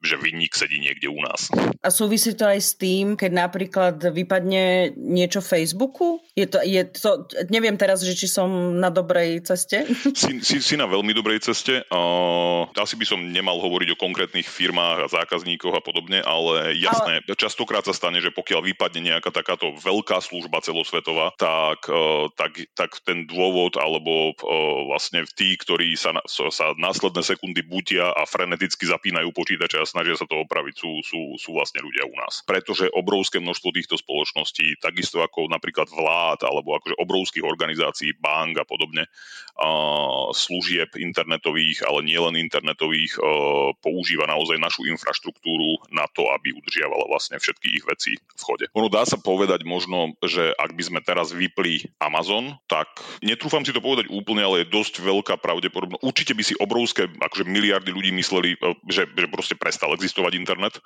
Speaker 2: že vinník sedí niekde u nás.
Speaker 1: A súvisí to aj s tým, keď napríklad vypadne niečo Facebooku? Je to, je to, neviem teraz, že či som na dobrej ceste.
Speaker 2: Si, si, si na veľmi dobrej ceste. Uh, asi by som nemal hovoriť o konkrétnych firmách a zákazníkoch a podobne, ale jasné, ale... častokrát sa stane, že pokiaľ vypadne nejaká takáto veľká služba celosvetová, tak, uh, tak, tak ten dôvod alebo uh, vlastne tí, ktorí sa, sa následné sekundy butia a freneticky zapínajú počítače a snažia sa to opraviť, sú, sú, sú vlastne ľudia u nás. Pretože obrovské množstvo týchto spoločností, takisto ako napríklad vlád alebo akože obrovských organizácií, bank a podobne, uh, služieb internetových, ale nielen internetových, uh, používa naozaj našu infraštruktúru na to, aby udržiavala vlastne všetky ich veci v chode. Ono dá sa povedať možno, že ak by sme teraz vypli Amazon, tak netrúfam si to povedať úplne, ale je dosť veľká pravdepodobnosť. Určite by si obrovské, akože miliardy ľudí mysleli, že, že proste prestal prestal existovať internet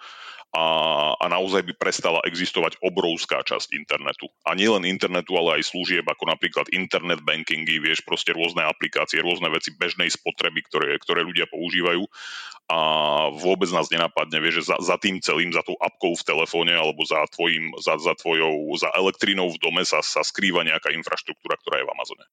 Speaker 2: a, a naozaj by prestala existovať obrovská časť internetu. A nielen internetu, ale aj služieb ako napríklad internet bankingy, vieš, proste rôzne aplikácie, rôzne veci bežnej spotreby, ktoré, ktoré ľudia používajú a vôbec nás nenapadne, vieš, že za, za tým celým, za tou apkou v telefóne alebo za, tvojim, za, za tvojou, za elektrinou v dome sa, sa skrýva nejaká infraštruktúra, ktorá je v Amazone.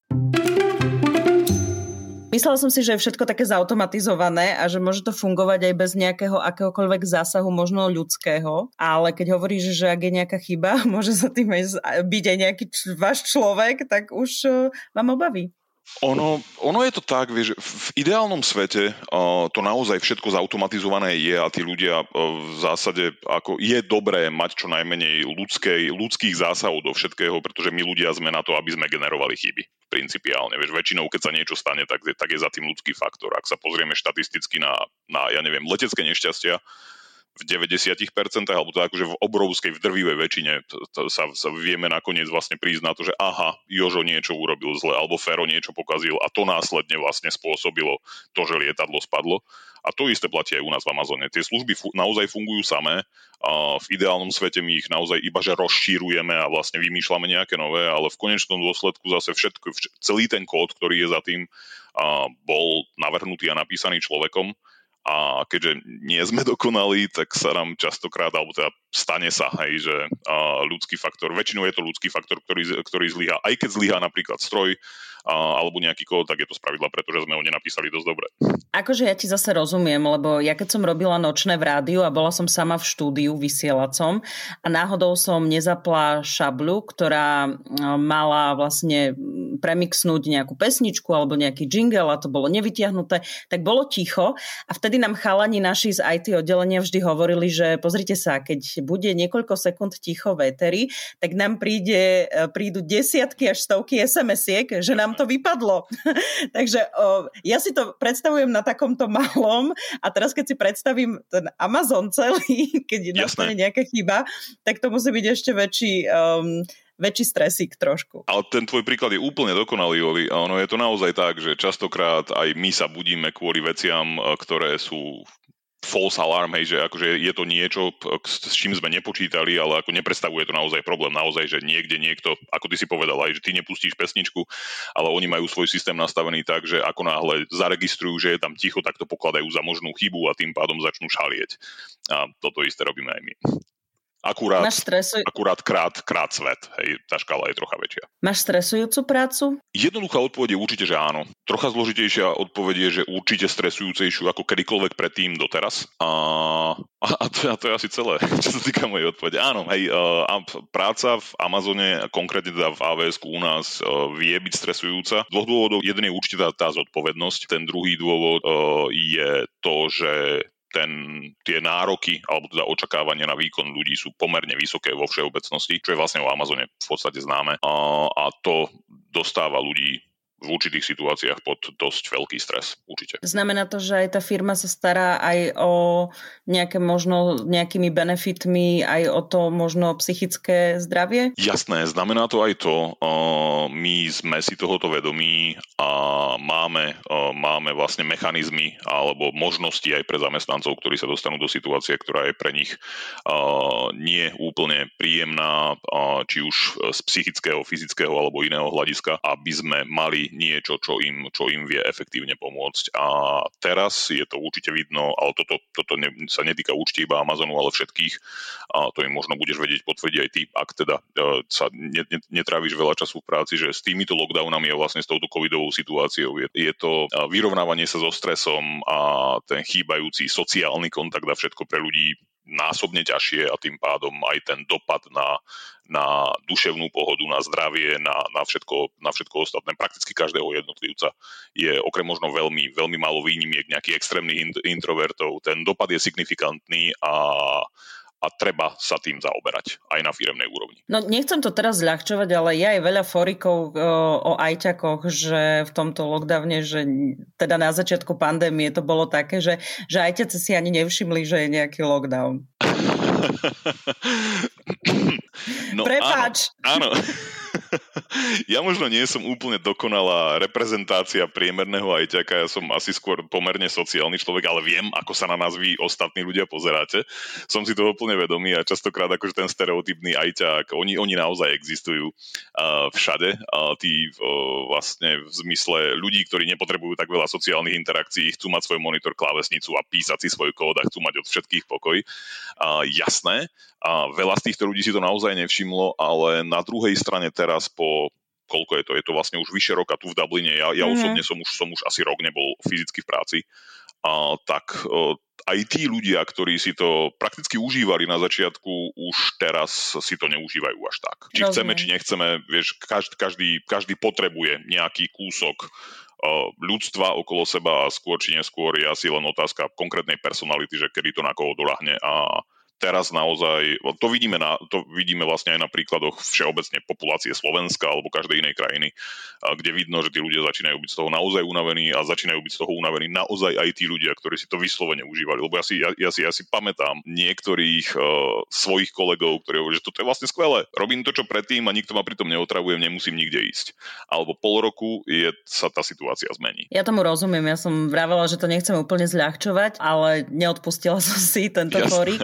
Speaker 1: Myslela som si, že je všetko také zautomatizované a že môže to fungovať aj bez nejakého akéhokoľvek zásahu, možno ľudského. Ale keď hovoríš, že ak je nejaká chyba, môže sa tým aj byť aj nejaký č- váš človek, tak už uh, mám obavy.
Speaker 2: Ono, ono je to tak, vieš, v ideálnom svete uh, to naozaj všetko zautomatizované je a tí ľudia uh, v zásade, ako je dobré mať čo najmenej ľudskej, ľudských zásahov do všetkého, pretože my ľudia sme na to, aby sme generovali chyby. Principiálne, vieš, väčšinou, keď sa niečo stane, tak, tak je za tým ľudský faktor. Ak sa pozrieme štatisticky na, na ja neviem, letecké nešťastia, v 90%, alebo to akože v obrovskej, v drvivej väčšine to, to sa, sa vieme nakoniec vlastne prísť na to, že aha, Jožo niečo urobil zle, alebo Fero niečo pokazil a to následne vlastne spôsobilo to, že lietadlo spadlo. A to isté platí aj u nás v Amazone. Tie služby fu- naozaj fungujú samé. A v ideálnom svete my ich naozaj iba že rozšírujeme a vlastne vymýšľame nejaké nové, ale v konečnom dôsledku zase všetko, celý ten kód, ktorý je za tým, a bol navrhnutý a napísaný človekom a keďže nie sme dokonali, tak sa nám častokrát, alebo teda stane sa, hej, že ľudský faktor, väčšinou je to ľudský faktor, ktorý, ktorý zlyha, aj keď zlyha napríklad stroj uh, alebo nejaký kód, tak je to spravidla, pretože sme ho nenapísali dosť dobre.
Speaker 1: Akože ja ti zase rozumiem, lebo ja keď som robila nočné v rádiu a bola som sama v štúdiu vysielacom a náhodou som nezapla šablu, ktorá mala vlastne premixnúť nejakú pesničku alebo nejaký jingle a to bolo nevytiahnuté, tak bolo ticho a vtedy nám chalani naši z IT oddelenia vždy hovorili, že pozrite sa, keď bude niekoľko sekúnd ticho v eteri, tak nám príde, e, prídu desiatky až stovky SMS-iek, že nám to vypadlo. Takže o, ja si to predstavujem na takomto malom a teraz keď si predstavím ten Amazon celý, keď nastane nejaká chyba, tak to musí byť ešte väčší um, väčší stresík trošku.
Speaker 2: Ale ten tvoj príklad je úplne dokonalý, Oli. A ono je to naozaj tak, že častokrát aj my sa budíme kvôli veciam, e, ktoré sú false alarm, hej, že akože je to niečo, s čím sme nepočítali, ale ako nepredstavuje to naozaj problém, naozaj, že niekde niekto, ako ty si povedal, aj že ty nepustíš pesničku, ale oni majú svoj systém nastavený tak, že ako náhle zaregistrujú, že je tam ticho, tak to pokladajú za možnú chybu a tým pádom začnú šalieť. A toto isté robíme aj my. Akurát, stresuj... akurát krát, krát svet. Hej, tá škála je trocha väčšia.
Speaker 1: Máš stresujúcu prácu?
Speaker 2: Jednoduchá odpoveď je určite, že áno. Trocha zložitejšia odpoveď je, že určite stresujúcejšiu ako kedykoľvek predtým doteraz. A, a, a, to, a to je asi celé, čo sa týka mojej odpovede. Áno, hej, a práca v Amazone, konkrétne teda v AWS u nás, vie byť stresujúca. Z dvoch dôvodov. Jeden je určite tá, tá zodpovednosť. Ten druhý dôvod je to, že ten, tie nároky alebo teda očakávania na výkon ľudí sú pomerne vysoké vo všeobecnosti, čo je vlastne o Amazone v podstate známe. A, a to dostáva ľudí v určitých situáciách pod dosť veľký stres, určite.
Speaker 1: Znamená to, že aj tá firma sa stará aj o nejaké možno nejakými benefitmi, aj o to možno psychické zdravie?
Speaker 2: Jasné, znamená to aj to. My sme si tohoto vedomí a máme, máme vlastne mechanizmy alebo možnosti aj pre zamestnancov, ktorí sa dostanú do situácie, ktorá je pre nich nie úplne príjemná, či už z psychického, fyzického alebo iného hľadiska, aby sme mali niečo, čo im, čo im vie efektívne pomôcť. A teraz je to určite vidno, ale toto, toto ne, sa netýka určite iba Amazonu, ale všetkých. A to im možno budeš vedieť potvrdiť aj ty, ak teda uh, sa ne, ne, netráviš veľa času v práci, že s týmito lockdownami a vlastne s touto covidovou situáciou je, je to vyrovnávanie sa so stresom a ten chýbajúci sociálny kontakt a všetko pre ľudí násobne ťažšie a tým pádom aj ten dopad na, na duševnú pohodu, na zdravie, na, na, všetko, na všetko ostatné, prakticky každého jednotlivca je okrem možno veľmi, veľmi málo výnimiek nejakých extrémnych introvertov. Ten dopad je signifikantný a a treba sa tým zaoberať aj na firemnej úrovni.
Speaker 1: No nechcem to teraz zľahčovať, ale je aj veľa forikov o, o ajťakoch, že v tomto lockdowne, že teda na začiatku pandémie to bolo také, že, že ajťaci si ani nevšimli, že je nejaký lockdown.
Speaker 2: no,
Speaker 1: Prepáč.
Speaker 2: Áno, áno. ja možno nie som úplne dokonalá reprezentácia priemerného ajťaka, ja som asi skôr pomerne sociálny človek, ale viem, ako sa na nás vy ostatní ľudia pozeráte. Som si toho úplne vedomý a častokrát akože ten stereotypný ajťak, oni, oni naozaj existujú uh, všade. Uh, tí uh, vlastne v zmysle ľudí, ktorí nepotrebujú tak veľa sociálnych interakcií, chcú mať svoj monitor, klávesnicu a písať si svoj kód a chcú mať od všetkých pokoj. Uh, jasné, a veľa z týchto ľudí si to naozaj nevšimlo, ale na druhej strane teraz po koľko je to, je to vlastne už vyše roka tu v Dubline, ja, ja mm-hmm. osobne som už, som už asi rok nebol fyzicky v práci, a, tak a, aj tí ľudia, ktorí si to prakticky užívali na začiatku, už teraz si to neužívajú až tak. Či Rozumiem. chceme, či nechceme, vieš, každý, každý, každý potrebuje nejaký kúsok ľudstva okolo seba a skôr či neskôr je asi len otázka konkrétnej personality, že kedy to na koho dolahne a teraz naozaj, to vidíme, na, to vidíme vlastne aj na príkladoch všeobecne populácie Slovenska alebo každej inej krajiny, kde vidno, že tí ľudia začínajú byť z toho naozaj unavení a začínajú byť z toho unavení naozaj aj tí ľudia, ktorí si to vyslovene užívali. Lebo ja si, ja, ja si, ja si pamätám niektorých uh, svojich kolegov, ktorí hovorí, že toto je vlastne skvelé. Robím to, čo predtým a nikto ma pritom neotravujem, nemusím nikde ísť. Alebo pol roku je, sa tá situácia zmení.
Speaker 1: Ja tomu rozumiem, ja som vravela, že to nechcem úplne zľahčovať, ale neodpustila som si tento chorík.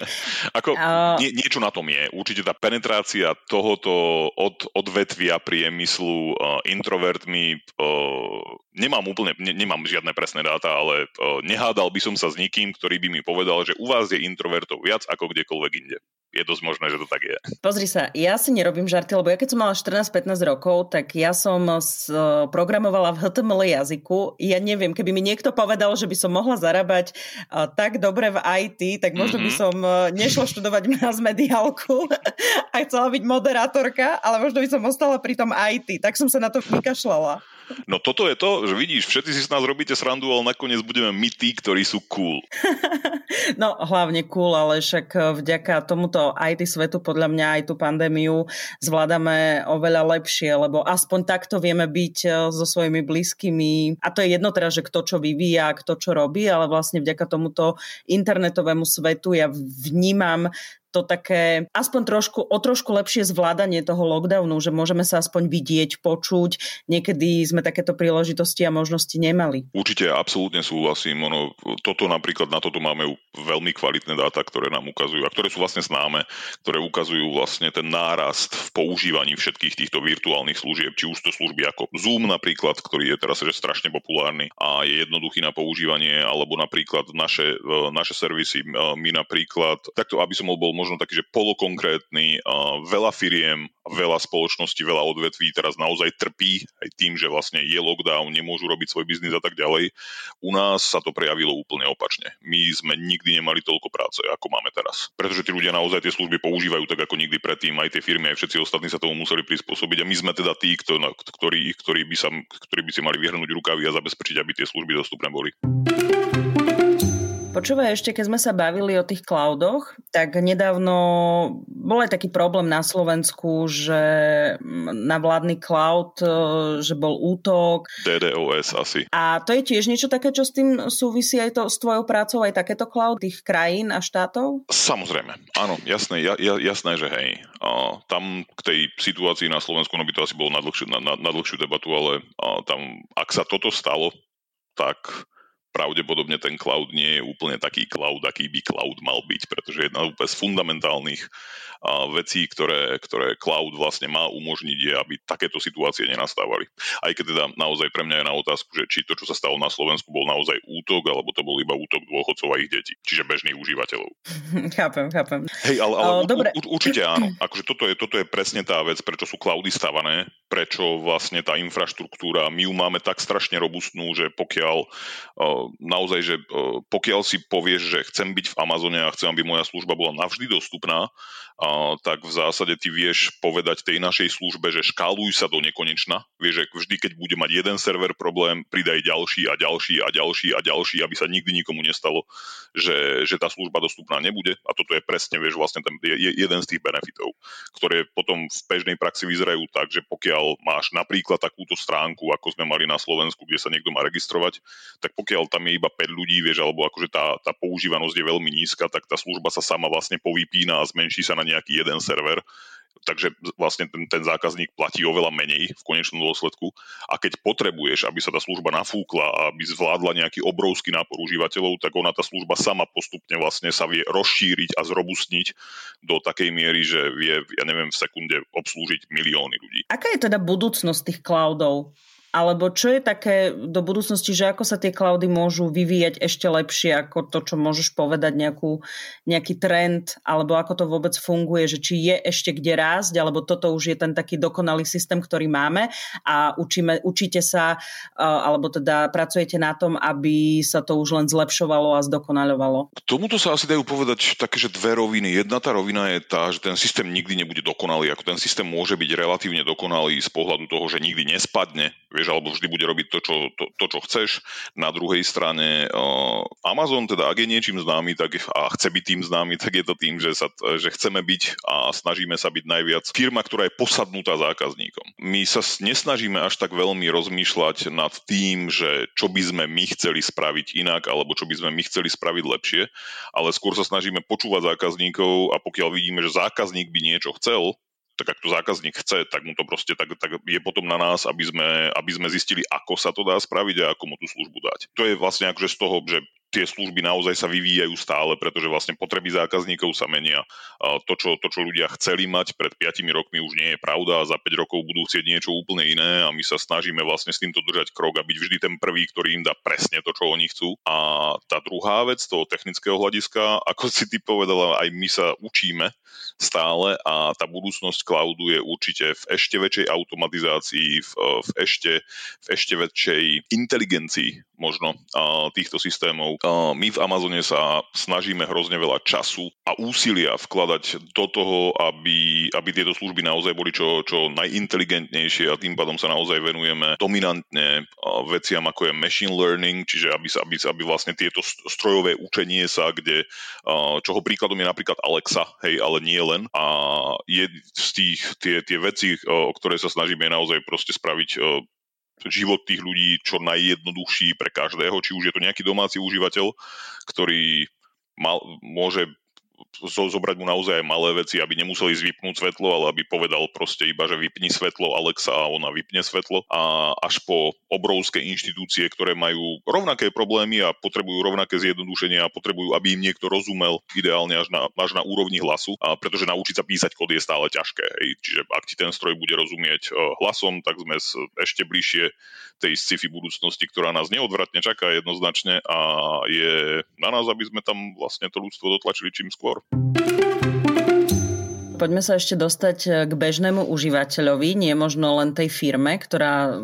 Speaker 2: Ako, uh... nie, niečo na tom je. Určite tá penetrácia tohoto od, odvetvia priemyslu uh, introvertmi, uh, nemám úplne, ne, nemám žiadne presné dáta, ale uh, nehádal by som sa s nikým, ktorý by mi povedal, že u vás je introvertov viac ako kdekoľvek inde je dosť možné, že to tak je.
Speaker 1: Pozri sa, ja si nerobím žarty, lebo ja keď som mala 14-15 rokov, tak ja som uh, programovala v HTML jazyku. Ja neviem, keby mi niekto povedal, že by som mohla zarábať uh, tak dobre v IT, tak možno mm-hmm. by mhm. som uh, nešla študovať nás mediálku a chcela byť moderátorka, ale možno by som ostala pri tom IT. Tak som sa na to vykašľala.
Speaker 2: No toto je to, že vidíš, všetci si s nás robíte srandu, ale nakoniec budeme my tí, ktorí sú cool.
Speaker 1: no hlavne cool, ale však eh, vďaka tomuto IT svetu podľa mňa aj tú pandémiu zvládame oveľa lepšie, lebo aspoň takto vieme byť eh, so svojimi blízkymi. A to je jedno teraz, že kto čo vyvíja, kto čo robí, ale vlastne vďaka tomuto internetovému svetu ja vnímam to také aspoň trošku, o trošku lepšie zvládanie toho lockdownu, že môžeme sa aspoň vidieť, počuť. Niekedy sme takéto príležitosti a možnosti nemali.
Speaker 2: Určite, absolútne súhlasím. Ono, toto napríklad, na toto máme veľmi kvalitné dáta, ktoré nám ukazujú a ktoré sú vlastne známe, ktoré ukazujú vlastne ten nárast v používaní všetkých týchto virtuálnych služieb, či už to služby ako Zoom napríklad, ktorý je teraz že strašne populárny a je jednoduchý na používanie, alebo napríklad naše, e, naše servisy, e, my napríklad, takto aby som bol možno taký, že polokonkrétny. Veľa firiem, veľa spoločností, veľa odvetví teraz naozaj trpí aj tým, že vlastne je lockdown, nemôžu robiť svoj biznis a tak ďalej. U nás sa to prejavilo úplne opačne. My sme nikdy nemali toľko práce, ako máme teraz. Pretože tí ľudia naozaj tie služby používajú tak ako nikdy predtým, aj tie firmy, aj všetci ostatní sa tomu museli prispôsobiť a my sme teda tí, ktorí, ktorí, by, sa, ktorí by si mali vyhrnúť rukavy a zabezpečiť, aby tie služby dostupné boli.
Speaker 1: Počúvaj, ešte keď sme sa bavili o tých cloudoch, tak nedávno bol aj taký problém na Slovensku, že na vládny cloud, e, že bol útok.
Speaker 2: DDoS asi.
Speaker 1: A to je tiež niečo také, čo s tým súvisí aj to s tvojou prácou, aj takéto cloud tých krajín a štátov?
Speaker 2: Samozrejme, áno, jasné, ja, ja, jasné, že hej. A tam k tej situácii na Slovensku, no by to asi bolo na dlhšiu, na, na, na dlhšiu debatu, ale a tam, ak sa toto stalo, tak pravdepodobne ten cloud nie je úplne taký cloud, aký by cloud mal byť, pretože jedna z fundamentálnych vecí, ktoré, ktoré cloud vlastne má umožniť, je, aby takéto situácie nenastávali. Aj keď teda naozaj pre mňa je na otázku, že či to, čo sa stalo na Slovensku, bol naozaj útok, alebo to bol iba útok dôchodcov a ich detí, čiže bežných užívateľov.
Speaker 1: chápem, chápem.
Speaker 2: Hej, ale, ale o, dobre. U, určite áno. Akože toto je, toto je presne tá vec, prečo sú cloudy stavané, prečo vlastne tá infraštruktúra, my ju máme tak strašne robustnú, že pokiaľ naozaj, že pokiaľ si povieš, že chcem byť v Amazone a chcem, aby moja služba bola navždy dostupná, tak v zásade ty vieš povedať tej našej službe, že škáluj sa do nekonečna. Vieš, že vždy, keď bude mať jeden server problém, pridaj ďalší a ďalší a ďalší a ďalší, aby sa nikdy nikomu nestalo, že, že tá služba dostupná nebude. A toto je presne, vieš, vlastne ten, je, jeden z tých benefitov, ktoré potom v bežnej praxi vyzerajú tak, že pokiaľ máš napríklad takúto stránku, ako sme mali na Slovensku, kde sa niekto má registrovať, tak pokiaľ tam je iba 5 ľudí, vieš, alebo akože tá, tá používanosť je veľmi nízka, tak tá služba sa sama vlastne povypína a zmenší sa na nejaký jeden server takže vlastne ten, ten zákazník platí oveľa menej v konečnom dôsledku. A keď potrebuješ, aby sa tá služba nafúkla a aby zvládla nejaký obrovský nápor užívateľov, tak ona tá služba sama postupne vlastne sa vie rozšíriť a zrobustniť do takej miery, že vie, ja neviem, v sekunde obslúžiť milióny ľudí.
Speaker 1: Aká je teda budúcnosť tých cloudov? Alebo čo je také do budúcnosti, že ako sa tie cloudy môžu vyvíjať ešte lepšie ako to, čo môžeš povedať, nejakú, nejaký trend, alebo ako to vôbec funguje, že či je ešte kde rásť, alebo toto už je ten taký dokonalý systém, ktorý máme a učíme, učíte sa, alebo teda pracujete na tom, aby sa to už len zlepšovalo a zdokonaľovalo.
Speaker 2: K tomuto sa asi dajú povedať také, že dve roviny. Jedna tá rovina je tá, že ten systém nikdy nebude dokonalý, ako ten systém môže byť relatívne dokonalý z pohľadu toho, že nikdy nespadne, vieš, alebo vždy bude robiť to, čo, to, to, čo chceš. Na druhej strane Amazon, teda ak je niečím známy tak, a chce byť tým známy, tak je to tým, že, sa, že chceme byť a snažíme sa byť najviac firma, ktorá je posadnutá zákazníkom. My sa nesnažíme až tak veľmi rozmýšľať nad tým, že čo by sme my chceli spraviť inak, alebo čo by sme my chceli spraviť lepšie, ale skôr sa snažíme počúvať zákazníkov a pokiaľ vidíme, že zákazník by niečo chcel, tak ak to zákazník chce, tak mu to proste tak, tak je potom na nás, aby sme, aby sme zistili, ako sa to dá spraviť a ako mu tú službu dať. To je vlastne akože z toho, že tie služby naozaj sa vyvíjajú stále, pretože vlastne potreby zákazníkov sa menia. To čo, to, čo ľudia chceli mať pred 5 rokmi, už nie je pravda a za 5 rokov budú chcieť niečo úplne iné a my sa snažíme vlastne s týmto držať krok a byť vždy ten prvý, ktorý im dá presne to, čo oni chcú. A tá druhá vec, toho technického hľadiska, ako si ty povedala, aj my sa učíme stále a tá budúcnosť cloudu je určite v ešte väčšej automatizácii, v, v, ešte, v ešte väčšej inteligencii možno týchto systémov. My v Amazone sa snažíme hrozne veľa času a úsilia vkladať do toho, aby, aby tieto služby naozaj boli čo, čo najinteligentnejšie a tým pádom sa naozaj venujeme dominantne veciam ako je machine learning, čiže aby, aby, aby vlastne tieto strojové učenie sa, kde, čoho príkladom je napríklad Alexa, hej, ale nie len. A je z tých, tie, tie veci, o ktoré sa snažíme naozaj proste spraviť život tých ľudí čo najjednoduchší pre každého, či už je to nejaký domáci užívateľ, ktorý mal, môže zobrať mu naozaj aj malé veci, aby nemuseli zvipnúť svetlo, ale aby povedal proste iba, že vypni svetlo Alexa a ona vypne svetlo. A až po obrovské inštitúcie, ktoré majú rovnaké problémy a potrebujú rovnaké zjednodušenia a potrebujú, aby im niekto rozumel, ideálne až na, až na úrovni hlasu, a pretože naučiť sa písať kód je stále ťažké. Hej. Čiže ak ti ten stroj bude rozumieť e, hlasom, tak sme ešte bližšie tej sci-fi budúcnosti, ktorá nás neodvratne čaká jednoznačne a je na nás, aby sme tam vlastne to ľudstvo dotlačili čím skôr skôr.
Speaker 1: Poďme sa ešte dostať eh, k bežnému užívateľovi, nie možno len tej firme, ktorá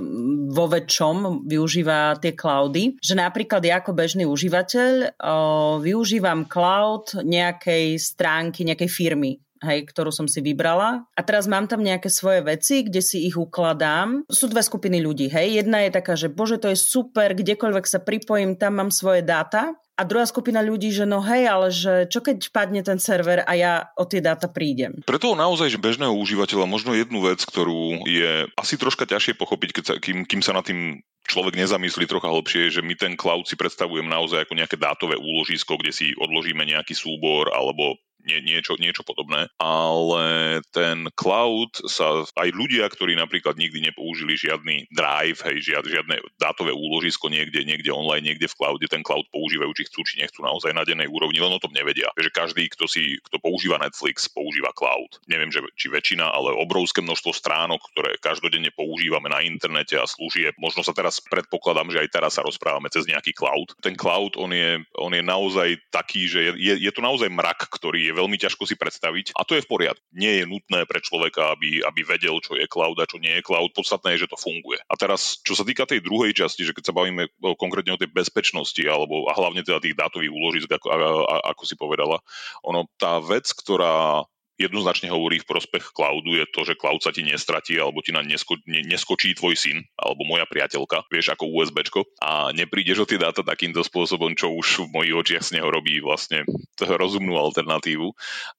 Speaker 1: vo väčšom využíva tie cloudy. Že napríklad ja ako bežný užívateľ o, využívam cloud nejakej stránky, nejakej firmy hej, ktorú som si vybrala. A teraz mám tam nejaké svoje veci, kde si ich ukladám. Sú dve skupiny ľudí, hej. Jedna je taká, že bože, to je super, kdekoľvek sa pripojím, tam mám svoje dáta. A druhá skupina ľudí, že no hej, ale že čo keď padne ten server a ja o tie dáta prídem?
Speaker 2: Pre toho naozaj že bežného užívateľa možno jednu vec, ktorú je asi troška ťažšie pochopiť, keď sa, kým, kým sa na tým človek nezamyslí trocha hlbšie, že my ten cloud si predstavujem naozaj ako nejaké dátové úložisko, kde si odložíme nejaký súbor alebo nie, niečo, niečo podobné, ale ten cloud sa, aj ľudia, ktorí napríklad nikdy nepoužili žiadny drive, hej, žiad, žiadne dátové úložisko niekde, niekde online, niekde v cloude, ten cloud používajú, či chcú, či nechcú naozaj na dennej úrovni, len o tom nevedia. Že každý, kto, si, kto používa Netflix, používa cloud. Neviem, že, či väčšina, ale obrovské množstvo stránok, ktoré každodenne používame na internete a služieb. Možno sa teraz predpokladám, že aj teraz sa rozprávame cez nejaký cloud. Ten cloud, on je, on je naozaj taký, že je, je to naozaj mrak, ktorý je veľmi ťažko si predstaviť a to je v poriadku. Nie je nutné pre človeka, aby, aby vedel, čo je cloud a čo nie je cloud. Podstatné je, že to funguje. A teraz, čo sa týka tej druhej časti, že keď sa bavíme konkrétne o tej bezpečnosti alebo a hlavne teda tých dátových úložisk, ako, a, a, ako si povedala, ono, tá vec, ktorá jednoznačne hovorí v prospech cloudu, je to, že cloud sa ti nestratí alebo ti na nesko, ne, neskočí tvoj syn alebo moja priateľka, vieš, ako USBčko a neprídeš o tie dáta takýmto spôsobom, čo už v mojich očiach z neho robí vlastne rozumnú alternatívu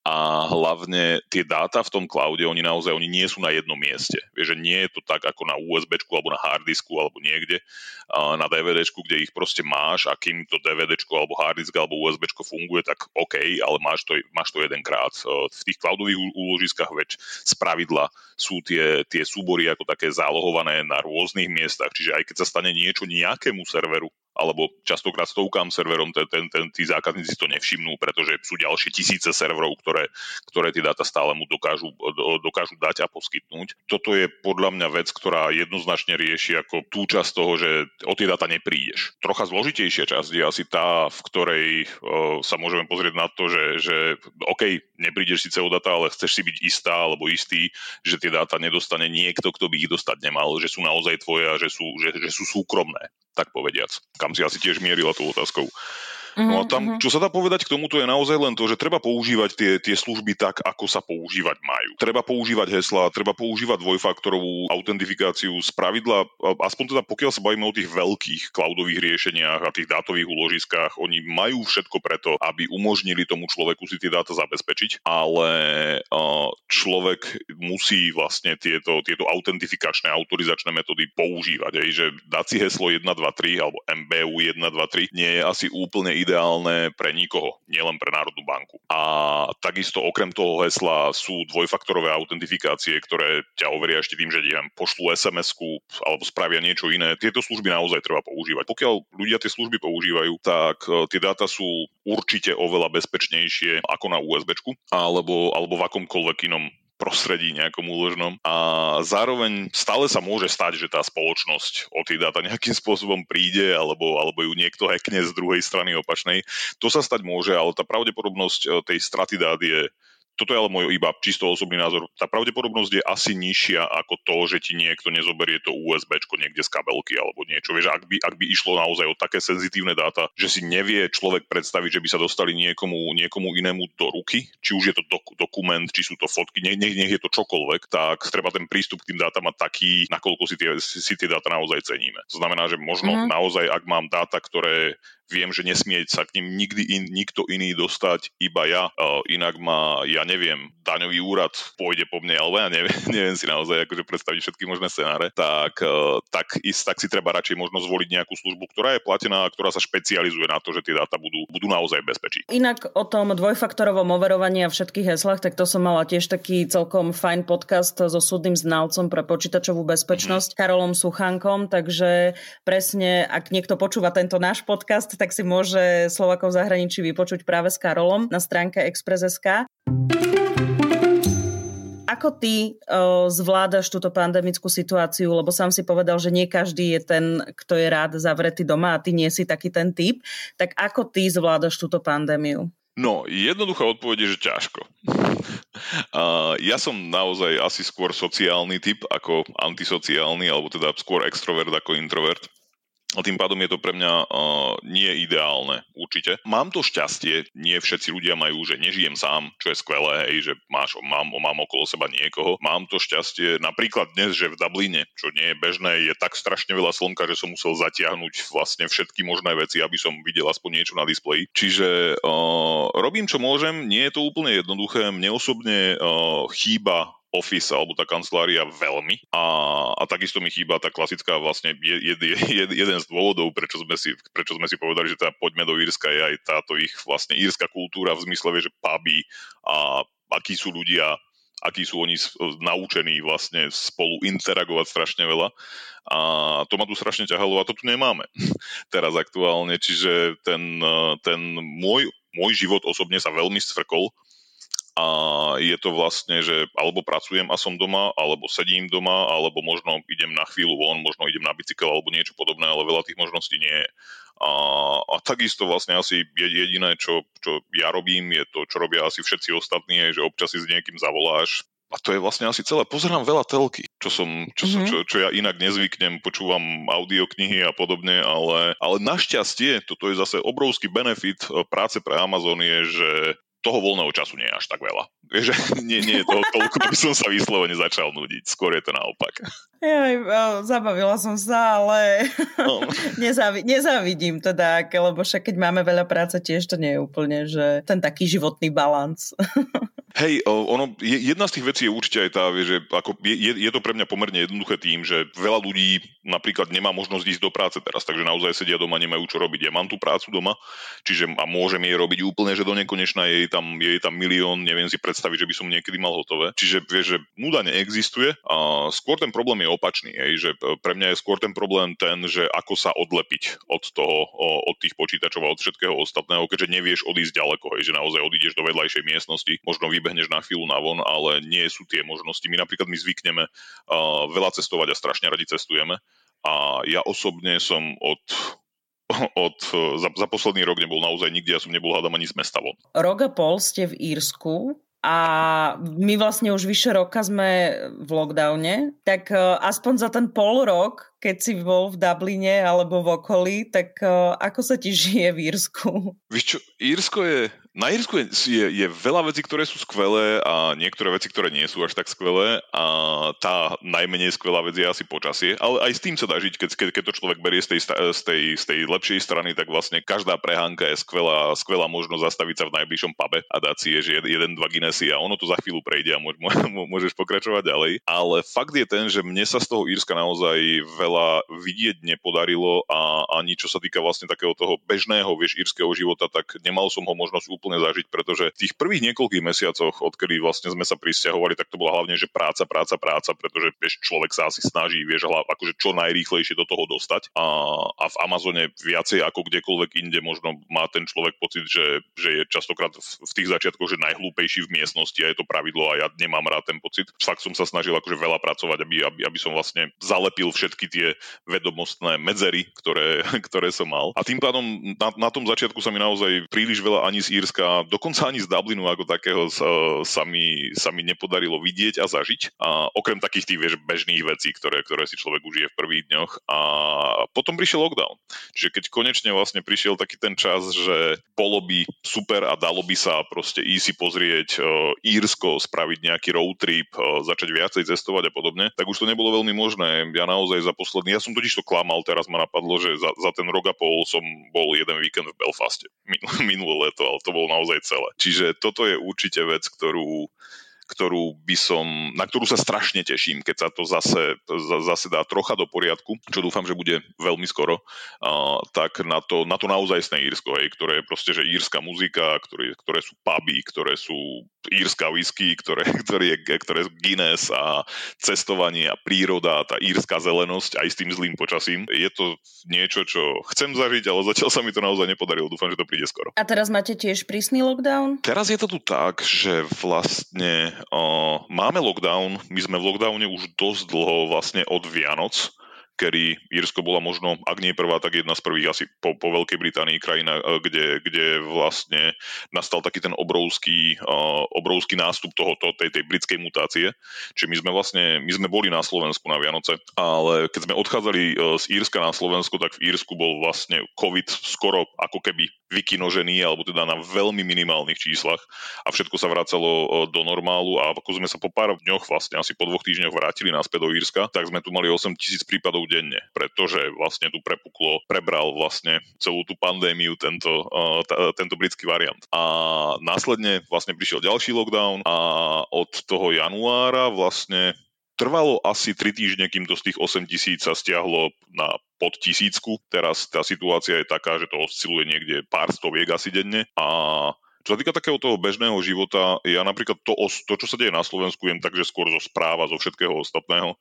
Speaker 2: a hlavne tie dáta v tom cloude, oni naozaj oni nie sú na jednom mieste. Vieš, že nie je to tak ako na USBčku alebo na harddisku alebo niekde na DVDčku, kde ich proste máš a kým to DVDčko alebo harddisk alebo USBčko funguje, tak OK, ale máš to, máš to jedenkrát. V tých cloudových úložiskách veď z pravidla sú tie, tie súbory ako také zálohované na rôznych miestach, čiže aj keď sa stane niečo nejakému serveru, alebo častokrát stovkám serverom, ten, ten, ten, tí zákazníci to nevšimnú, pretože sú ďalšie tisíce serverov, ktoré, ktoré tie dáta stále mu dokážu, dokážu dať a poskytnúť. Toto je podľa mňa vec, ktorá jednoznačne rieši ako tú časť toho, že o tie dáta neprídeš. Trocha zložitejšia časť je asi tá, v ktorej o, sa môžeme pozrieť na to, že, že OK, neprídeš síce o data, ale chceš si byť istá alebo istý, že tie dáta nedostane niekto, kto by ich dostať nemal, že sú naozaj tvoje a že sú, že, že sú súkromné, tak povediac kam si asi tiež mierila tú otázkou. No a tam, mhm. čo sa dá povedať k tomuto je naozaj len to, že treba používať tie, tie služby tak, ako sa používať majú. Treba používať hesla, treba používať dvojfaktorovú autentifikáciu z pravidla, aspoň teda pokiaľ sa bavíme o tých veľkých cloudových riešeniach a tých dátových úložiskách, oni majú všetko preto, aby umožnili tomu človeku si tie dáta zabezpečiť, ale človek musí vlastne tieto, tieto autentifikačné, autorizačné metódy používať. Aj, že dať si heslo 1, 2, 3 alebo MBU 1, 2, 3 nie je asi úplne ideálne pre nikoho, nielen pre Národnú banku. A takisto okrem toho hesla sú dvojfaktorové autentifikácie, ktoré ťa overia ešte tým, že neviem, pošlu SMS-ku alebo spravia niečo iné. Tieto služby naozaj treba používať. Pokiaľ ľudia tie služby používajú, tak e, tie dáta sú určite oveľa bezpečnejšie ako na USB alebo, alebo v akomkoľvek inom prostredí nejakom úložnom a zároveň stále sa môže stať, že tá spoločnosť o tie dáta nejakým spôsobom príde alebo, alebo ju niekto hackne z druhej strany opačnej. To sa stať môže, ale tá pravdepodobnosť eh, tej straty dát je toto je ale môj iba čisto osobný názor. Tá pravdepodobnosť je asi nižšia ako to, že ti niekto nezoberie to USB niekde z kabelky alebo niečo. Vieš, ak by, ak by išlo naozaj o také senzitívne dáta, že si nevie človek predstaviť, že by sa dostali niekomu, niekomu inému do ruky, či už je to dok- dokument, či sú to fotky, nech, nech, nech je to čokoľvek, tak treba ten prístup k tým dátam mať taký, nakoľko si tie, si, si tie dáta naozaj ceníme. To znamená, že možno mm-hmm. naozaj, ak mám dáta, ktoré viem, že nesmie sa k ním nikdy in, nikto iný dostať, iba ja. Uh, inak ma, ja neviem, daňový úrad pôjde po mne, alebo ja neviem, neviem si naozaj akože predstaviť všetky možné scenáre, tak, uh, tak, ist, tak si treba radšej možno zvoliť nejakú službu, ktorá je platená a ktorá sa špecializuje na to, že tie dáta budú, budú naozaj bezpečiť.
Speaker 1: Inak o tom dvojfaktorovom overovaní a všetkých heslách, tak to som mala tiež taký celkom fajn podcast so súdnym znalcom pre počítačovú bezpečnosť, mm. Karolom Suchánkom, takže presne, ak niekto počúva tento náš podcast, tak si môže Slovakov v zahraničí vypočuť práve s Karolom na stránke Express.sk. Ako ty o, zvládaš túto pandemickú situáciu, lebo sám si povedal, že nie každý je ten, kto je rád zavretý doma a ty nie si taký ten typ, tak ako ty zvládaš túto pandémiu?
Speaker 2: No, jednoduchá odpoveď je, že ťažko. Uh, ja som naozaj asi skôr sociálny typ ako antisociálny, alebo teda skôr extrovert ako introvert. A tým pádom je to pre mňa uh, nie ideálne, určite. Mám to šťastie, nie všetci ľudia majú, že nežijem sám, čo je skvelé, hej, že máš, mám, mám okolo seba niekoho. Mám to šťastie napríklad dnes, že v Dubline, čo nie je bežné, je tak strašne veľa slnka, že som musel zatiahnuť vlastne všetky možné veci, aby som videl aspoň niečo na displeji. Čiže uh, robím, čo môžem, nie je to úplne jednoduché. Mne osobne uh, chýba office alebo tá kancelária veľmi. A, a takisto mi chýba tá klasická vlastne jed, jed, jeden z dôvodov, prečo sme, si, prečo sme si povedali, že teda poďme do Írska je aj táto ich vlastne írska kultúra v zmysle, že puby a akí sú ľudia akí sú oni naučení vlastne spolu interagovať strašne veľa. A to ma tu strašne ťahalo a to tu nemáme teraz aktuálne, čiže ten, ten môj, môj život osobne sa veľmi stvrkol a je to vlastne, že alebo pracujem a som doma, alebo sedím doma, alebo možno idem na chvíľu von, možno idem na bicykel alebo niečo podobné, ale veľa tých možností nie je. A, a takisto vlastne asi jediné, čo, čo ja robím, je to, čo robia asi všetci ostatní, je, že občas si s niekým zavoláš, a to je vlastne asi celé. Pozerám veľa telky, čo, som, čo, mm-hmm. čo, čo ja inak nezvyknem, počúvam audioknihy a podobne, ale, ale našťastie, toto je zase obrovský benefit e, práce pre Amazon je, že toho voľného času nie je až tak veľa. Vieš, nie, nie je toho toľko, aby som sa vyslovene začal nudiť. Skôr je to naopak.
Speaker 1: Jaj, zabavila som sa, ale no. nezavi- nezavidím to tak, lebo však keď máme veľa práce, tiež to nie je úplne, že ten taký životný balans.
Speaker 2: Hej, ono, jedna z tých vecí je určite aj tá, že ako je, je to pre mňa pomerne jednoduché tým, že veľa ľudí napríklad nemá možnosť ísť do práce teraz, takže naozaj sedia doma, nemajú čo robiť. Ja mám tú prácu doma, čiže a môžem jej robiť úplne, že do nekonečna je tam, je tam milión, neviem si predstaviť, že by som niekedy mal hotové. Čiže vieš, že nuda neexistuje a skôr ten problém je opačný, hej, že pre mňa je skôr ten problém ten, že ako sa odlepiť od toho, od tých počítačov a od všetkého ostatného, keďže nevieš odísť ďaleko, hej, že naozaj odídeš do vedľajšej miestnosti, možno vybehneš na chvíľu na von, ale nie sú tie možnosti. My napríklad my zvykneme uh, veľa cestovať a strašne radi cestujeme. A ja osobne som od od, za, za posledný rok nebol naozaj nikde, ja som nebol hádam ani z mesta von.
Speaker 1: Rok a pol ste v Írsku a my vlastne už vyše roka sme v lockdowne, tak aspoň za ten pol rok keď si bol v Dubline alebo v okolí, tak uh, ako sa ti žije v Írsku?
Speaker 2: Víš čo, Írsko je, na Írsku je, je, je veľa vecí, ktoré sú skvelé a niektoré veci, ktoré nie sú až tak skvelé. A tá najmenej skvelá vec je asi počasie, ale aj s tým sa dá žiť, keď, keď, keď to človek berie z tej, z, tej, z tej lepšej strany, tak vlastne každá prehánka je skvelá, skvelá možnosť zastaviť sa v najbližšom pube a dať si že jeden, dva Guinnessy a ono to za chvíľu prejde a môžeš pokračovať ďalej. Ale fakt je ten, že mne sa z toho Írska naozaj veľa vidieť nepodarilo a ani čo sa týka vlastne takého toho bežného, vieš, írskeho života, tak nemal som ho možnosť úplne zažiť, pretože v tých prvých niekoľkých mesiacoch, odkedy vlastne sme sa prisťahovali, tak to bola hlavne, že práca, práca, práca, pretože vieš, človek sa asi snaží, vieš, akože čo najrýchlejšie do toho dostať. A, a v Amazone viacej ako kdekoľvek inde možno má ten človek pocit, že, že je častokrát v, v tých začiatkoch, že najhlúpejší v miestnosti a je to pravidlo a ja nemám rád ten pocit. Fakt som sa snažil akože veľa pracovať, aby, aby, aby som vlastne zalepil všetky tie vedomostné medzery, ktoré, ktoré som mal. A tým pádom na, na tom začiatku sa mi naozaj príliš veľa ani z Írska, dokonca ani z Dublinu ako takého sa, sa, mi, sa mi nepodarilo vidieť a zažiť. A okrem takých tých vieš, bežných vecí, ktoré, ktoré si človek užije v prvých dňoch. A potom prišiel lockdown. Čiže keď konečne vlastne prišiel taký ten čas, že bolo by super a dalo by sa proste ísť si pozrieť uh, Írsko, spraviť nejaký road trip, uh, začať viacej cestovať a podobne, tak už to nebolo veľmi možné. Ja naozaj za posledný, ja som totiž to klamal, teraz ma napadlo, že za, za ten rok a pol som bol jeden víkend v Belfaste minulé leto, ale to bolo naozaj celé. Čiže toto je určite vec, ktorú ktorú by som, na ktorú sa strašne teším, keď sa to zase, zase dá trocha do poriadku, čo dúfam, že bude veľmi skoro, uh, tak na to, na to naozajstné Írsko, hej, ktoré je proste, že írska muzika, ktoré, ktoré sú puby, ktoré sú írska whisky, ktoré, ktoré, je, ktoré sú Guinness a cestovanie a príroda, tá írska zelenosť aj s tým zlým počasím. Je to niečo, čo chcem zažiť, ale zatiaľ sa mi to naozaj nepodarilo. Dúfam, že to príde skoro.
Speaker 1: A teraz máte tiež prísny lockdown?
Speaker 2: Teraz je to tu tak, že vlastne máme lockdown, my sme v lockdowne už dosť dlho vlastne od Vianoc, kedy Írsko bola možno, ak nie prvá, tak jedna z prvých asi po, po Veľkej Británii krajina, e, kde, kde vlastne nastal taký ten obrovský, uh, obrovský nástup tohoto, tej, tej britskej mutácie. Čiže my sme vlastne, my sme boli na Slovensku na Vianoce, ale keď sme odchádzali e, z Írska na Slovensko, tak v Írsku bol vlastne COVID skoro ako keby vykinožený, alebo teda na veľmi minimálnych číslach a všetko sa vracalo do normálu a ako sme sa po pár dňoch, vlastne asi po dvoch týždňoch vrátili naspäť do Írska, tak sme tu mali 8 tisíc prípadov denne, pretože vlastne tu prepuklo, prebral vlastne celú tú pandémiu tento, uh, t- tento britský variant. A následne vlastne prišiel ďalší lockdown a od toho januára vlastne Trvalo asi 3 týždne, kým to z tých 8 tisíc sa stiahlo na pod tisícku. Teraz tá situácia je taká, že to osciluje niekde pár stoviek asi denne a čo sa týka takého toho bežného života, ja napríklad to, to čo sa deje na Slovensku, jem tak, že skôr zo správa, zo všetkého ostatného.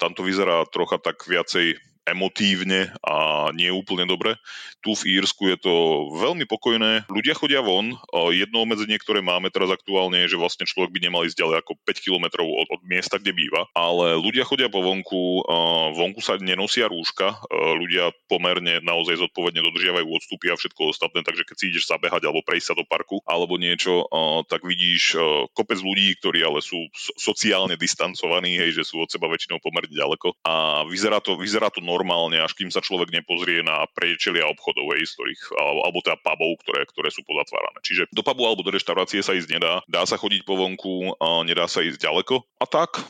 Speaker 2: Tam to vyzerá trocha tak viacej emotívne a nie úplne dobre. Tu v Írsku je to veľmi pokojné. Ľudia chodia von. Jedno obmedzenie, ktoré máme teraz aktuálne je, že vlastne človek by nemal ísť ďalej ako 5 km od, od miesta, kde býva. Ale ľudia chodia po vonku, vonku sa nenosia rúška. Ľudia pomerne naozaj zodpovedne dodržiavajú odstupy a všetko ostatné, takže keď si ideš zabehať alebo prejsť sa do parku alebo niečo, tak vidíš kopec ľudí, ktorí ale sú sociálne distancovaní, hej, že sú od seba väčšinou pomerne ďaleko. A vyzerá to, vyzerá to normálne, až kým sa človek nepozrie na priečelia obchodov, hej, z ktorých, alebo teda pubov, ktoré, ktoré sú pozatvárané. Čiže do pubu alebo do reštaurácie sa ísť nedá, dá sa chodiť po vonku, nedá sa ísť ďaleko a tak.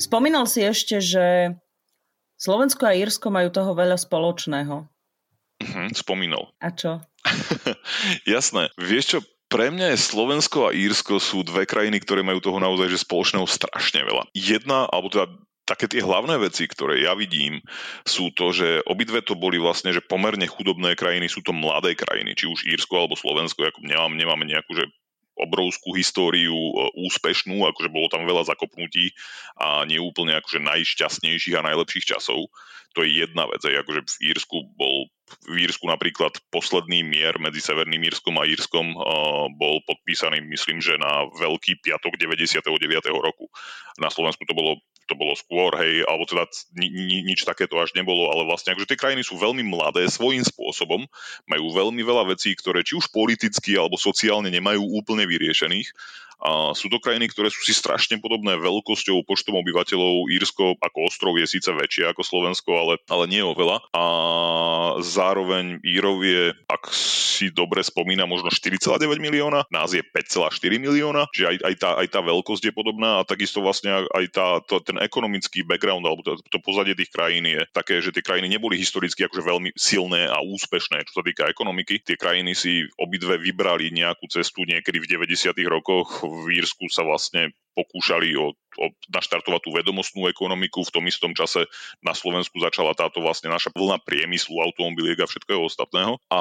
Speaker 1: Spomínal si ešte, že Slovensko a Írsko majú toho veľa spoločného.
Speaker 2: Mhm, spomínal.
Speaker 1: A čo?
Speaker 2: Jasné. Vieš čo, pre mňa je Slovensko a Írsko sú dve krajiny, ktoré majú toho naozaj že spoločného strašne veľa. Jedna, alebo teda také tie hlavné veci, ktoré ja vidím, sú to, že obidve to boli vlastne, že pomerne chudobné krajiny, sú to mladé krajiny, či už Írsko alebo Slovensko, ako nemám, nemáme nejakú, že obrovskú históriu e, úspešnú, akože bolo tam veľa zakopnutí a nie úplne akože najšťastnejších a najlepších časov. To je jedna vec. Aj akože v Írsku bol v Írsku napríklad posledný mier medzi Severným Írskom a Írskom uh, bol podpísaný, myslím, že na Veľký piatok 99. roku. Na Slovensku to bolo to bolo skôr, hej, alebo teda ni, ni, nič takéto až nebolo, ale vlastne akože tie krajiny sú veľmi mladé svojím spôsobom, majú veľmi veľa vecí, ktoré či už politicky alebo sociálne nemajú úplne vyriešených a sú to krajiny, ktoré sú si strašne podobné veľkosťou, počtom obyvateľov. Írsko ako ostrov je síce väčšie ako Slovensko, ale, ale nie oveľa. A zároveň Írov je, ak si dobre spomína, možno 4,9 milióna, nás je 5,4 milióna, čiže aj, aj, tá, aj tá veľkosť je podobná a takisto vlastne aj tá, to, ten ekonomický background alebo to, to pozadie tých krajín je také, že tie krajiny neboli historicky akože veľmi silné a úspešné, čo sa týka ekonomiky. Tie krajiny si obidve vybrali nejakú cestu niekedy v 90. rokoch v Írsku sa vlastne pokúšali o, o naštartovať tú vedomostnú ekonomiku. V tom istom čase na Slovensku začala táto vlastne naša vlna priemyslu, automobiliek a všetkého ostatného. A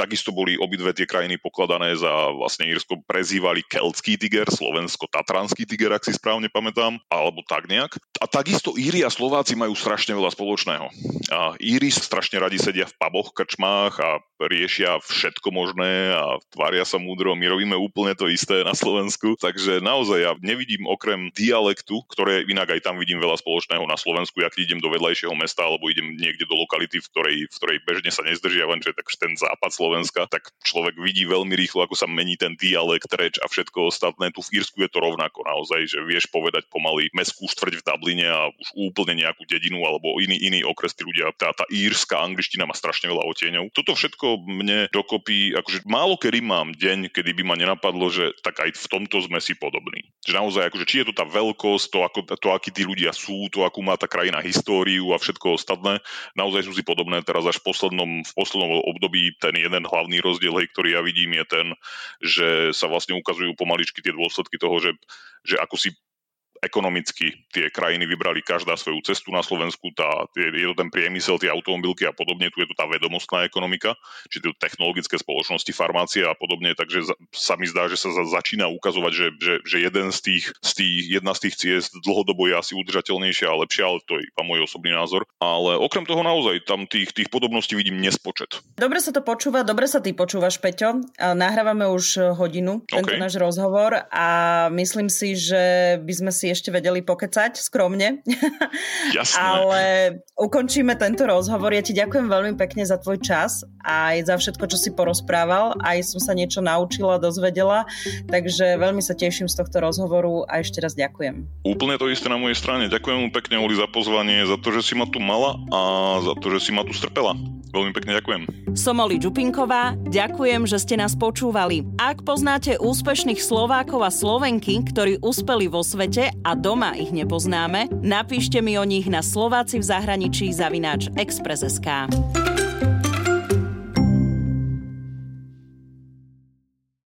Speaker 2: takisto boli obidve tie krajiny pokladané za vlastne Írsko prezývali keltský tiger, Slovensko-tatranský tiger, ak si správne pamätám, alebo tak nejak. A takisto Íri a Slováci majú strašne veľa spoločného. A Íri strašne radi sedia v puboch, krčmách a riešia všetko možné a tvária sa múdro. My robíme úplne to isté na Slovensku. Takže naozaj ja nevidím okrem dialektu, ktoré inak aj tam vidím veľa spoločného na Slovensku, ak idem do vedľajšieho mesta alebo idem niekde do lokality, v ktorej, v ktorej bežne sa nezdržiavam, že tak ten západ Slovenska, tak človek vidí veľmi rýchlo, ako sa mení ten dialekt, reč a všetko ostatné. Tu v Írsku je to rovnako naozaj, že vieš povedať pomaly meskú štvrť v Dubline a už úplne nejakú dedinu alebo iný, iný okres tí ľudia. Tá, tá írska angličtina má strašne veľa otieňov. Toto všetko mne dokopy, akože málo kedy mám deň, kedy by ma nenapadlo, že tak aj v tomto sme si podobní. Že naozaj, akože, či je to tá veľkosť, to, ako, to, akí tí ľudia sú, to, akú má tá krajina históriu a všetko ostatné, naozaj sú si podobné. Teraz až v poslednom, v poslednom období ten jeden hlavný rozdiel, hej, ktorý ja vidím, je ten, že sa vlastne ukazujú pomaličky tie dôsledky toho, že, že ako si ekonomicky tie krajiny vybrali každá svoju cestu na Slovensku, tá, je to ten priemysel, tie automobilky a podobne, tu je to tá vedomostná ekonomika, či to technologické spoločnosti, farmácie a podobne, takže sa mi zdá, že sa začína ukazovať, že, že, že jeden z tých, z tých, jedna z tých ciest dlhodobo je asi udržateľnejšia a lepšia, ale to je iba môj osobný názor. Ale okrem toho naozaj tam tých, tých podobností vidím nespočet.
Speaker 1: Dobre sa to počúva, dobre sa ty počúvaš, Peťo. Nahrávame už hodinu tento okay. náš rozhovor a myslím si, že by sme si si ešte vedeli pokecať skromne.
Speaker 2: Jasné.
Speaker 1: Ale ukončíme tento rozhovor. Ja ti ďakujem veľmi pekne za tvoj čas a aj za všetko, čo si porozprával. Aj som sa niečo naučila, dozvedela. Takže veľmi sa teším z tohto rozhovoru a ešte raz ďakujem.
Speaker 2: Úplne to isté na mojej strane. Ďakujem mu pekne, Oli, za pozvanie, za to, že si ma tu mala a za to, že si ma tu strpela. Veľmi pekne ďakujem.
Speaker 1: Som Oli Čupinková, ďakujem, že ste nás počúvali. Ak poznáte úspešných Slovákov a Slovenky, ktorí uspeli vo svete a doma ich nepoznáme, napíšte mi o nich na Slováci v zahraničí zavináč Express.sk.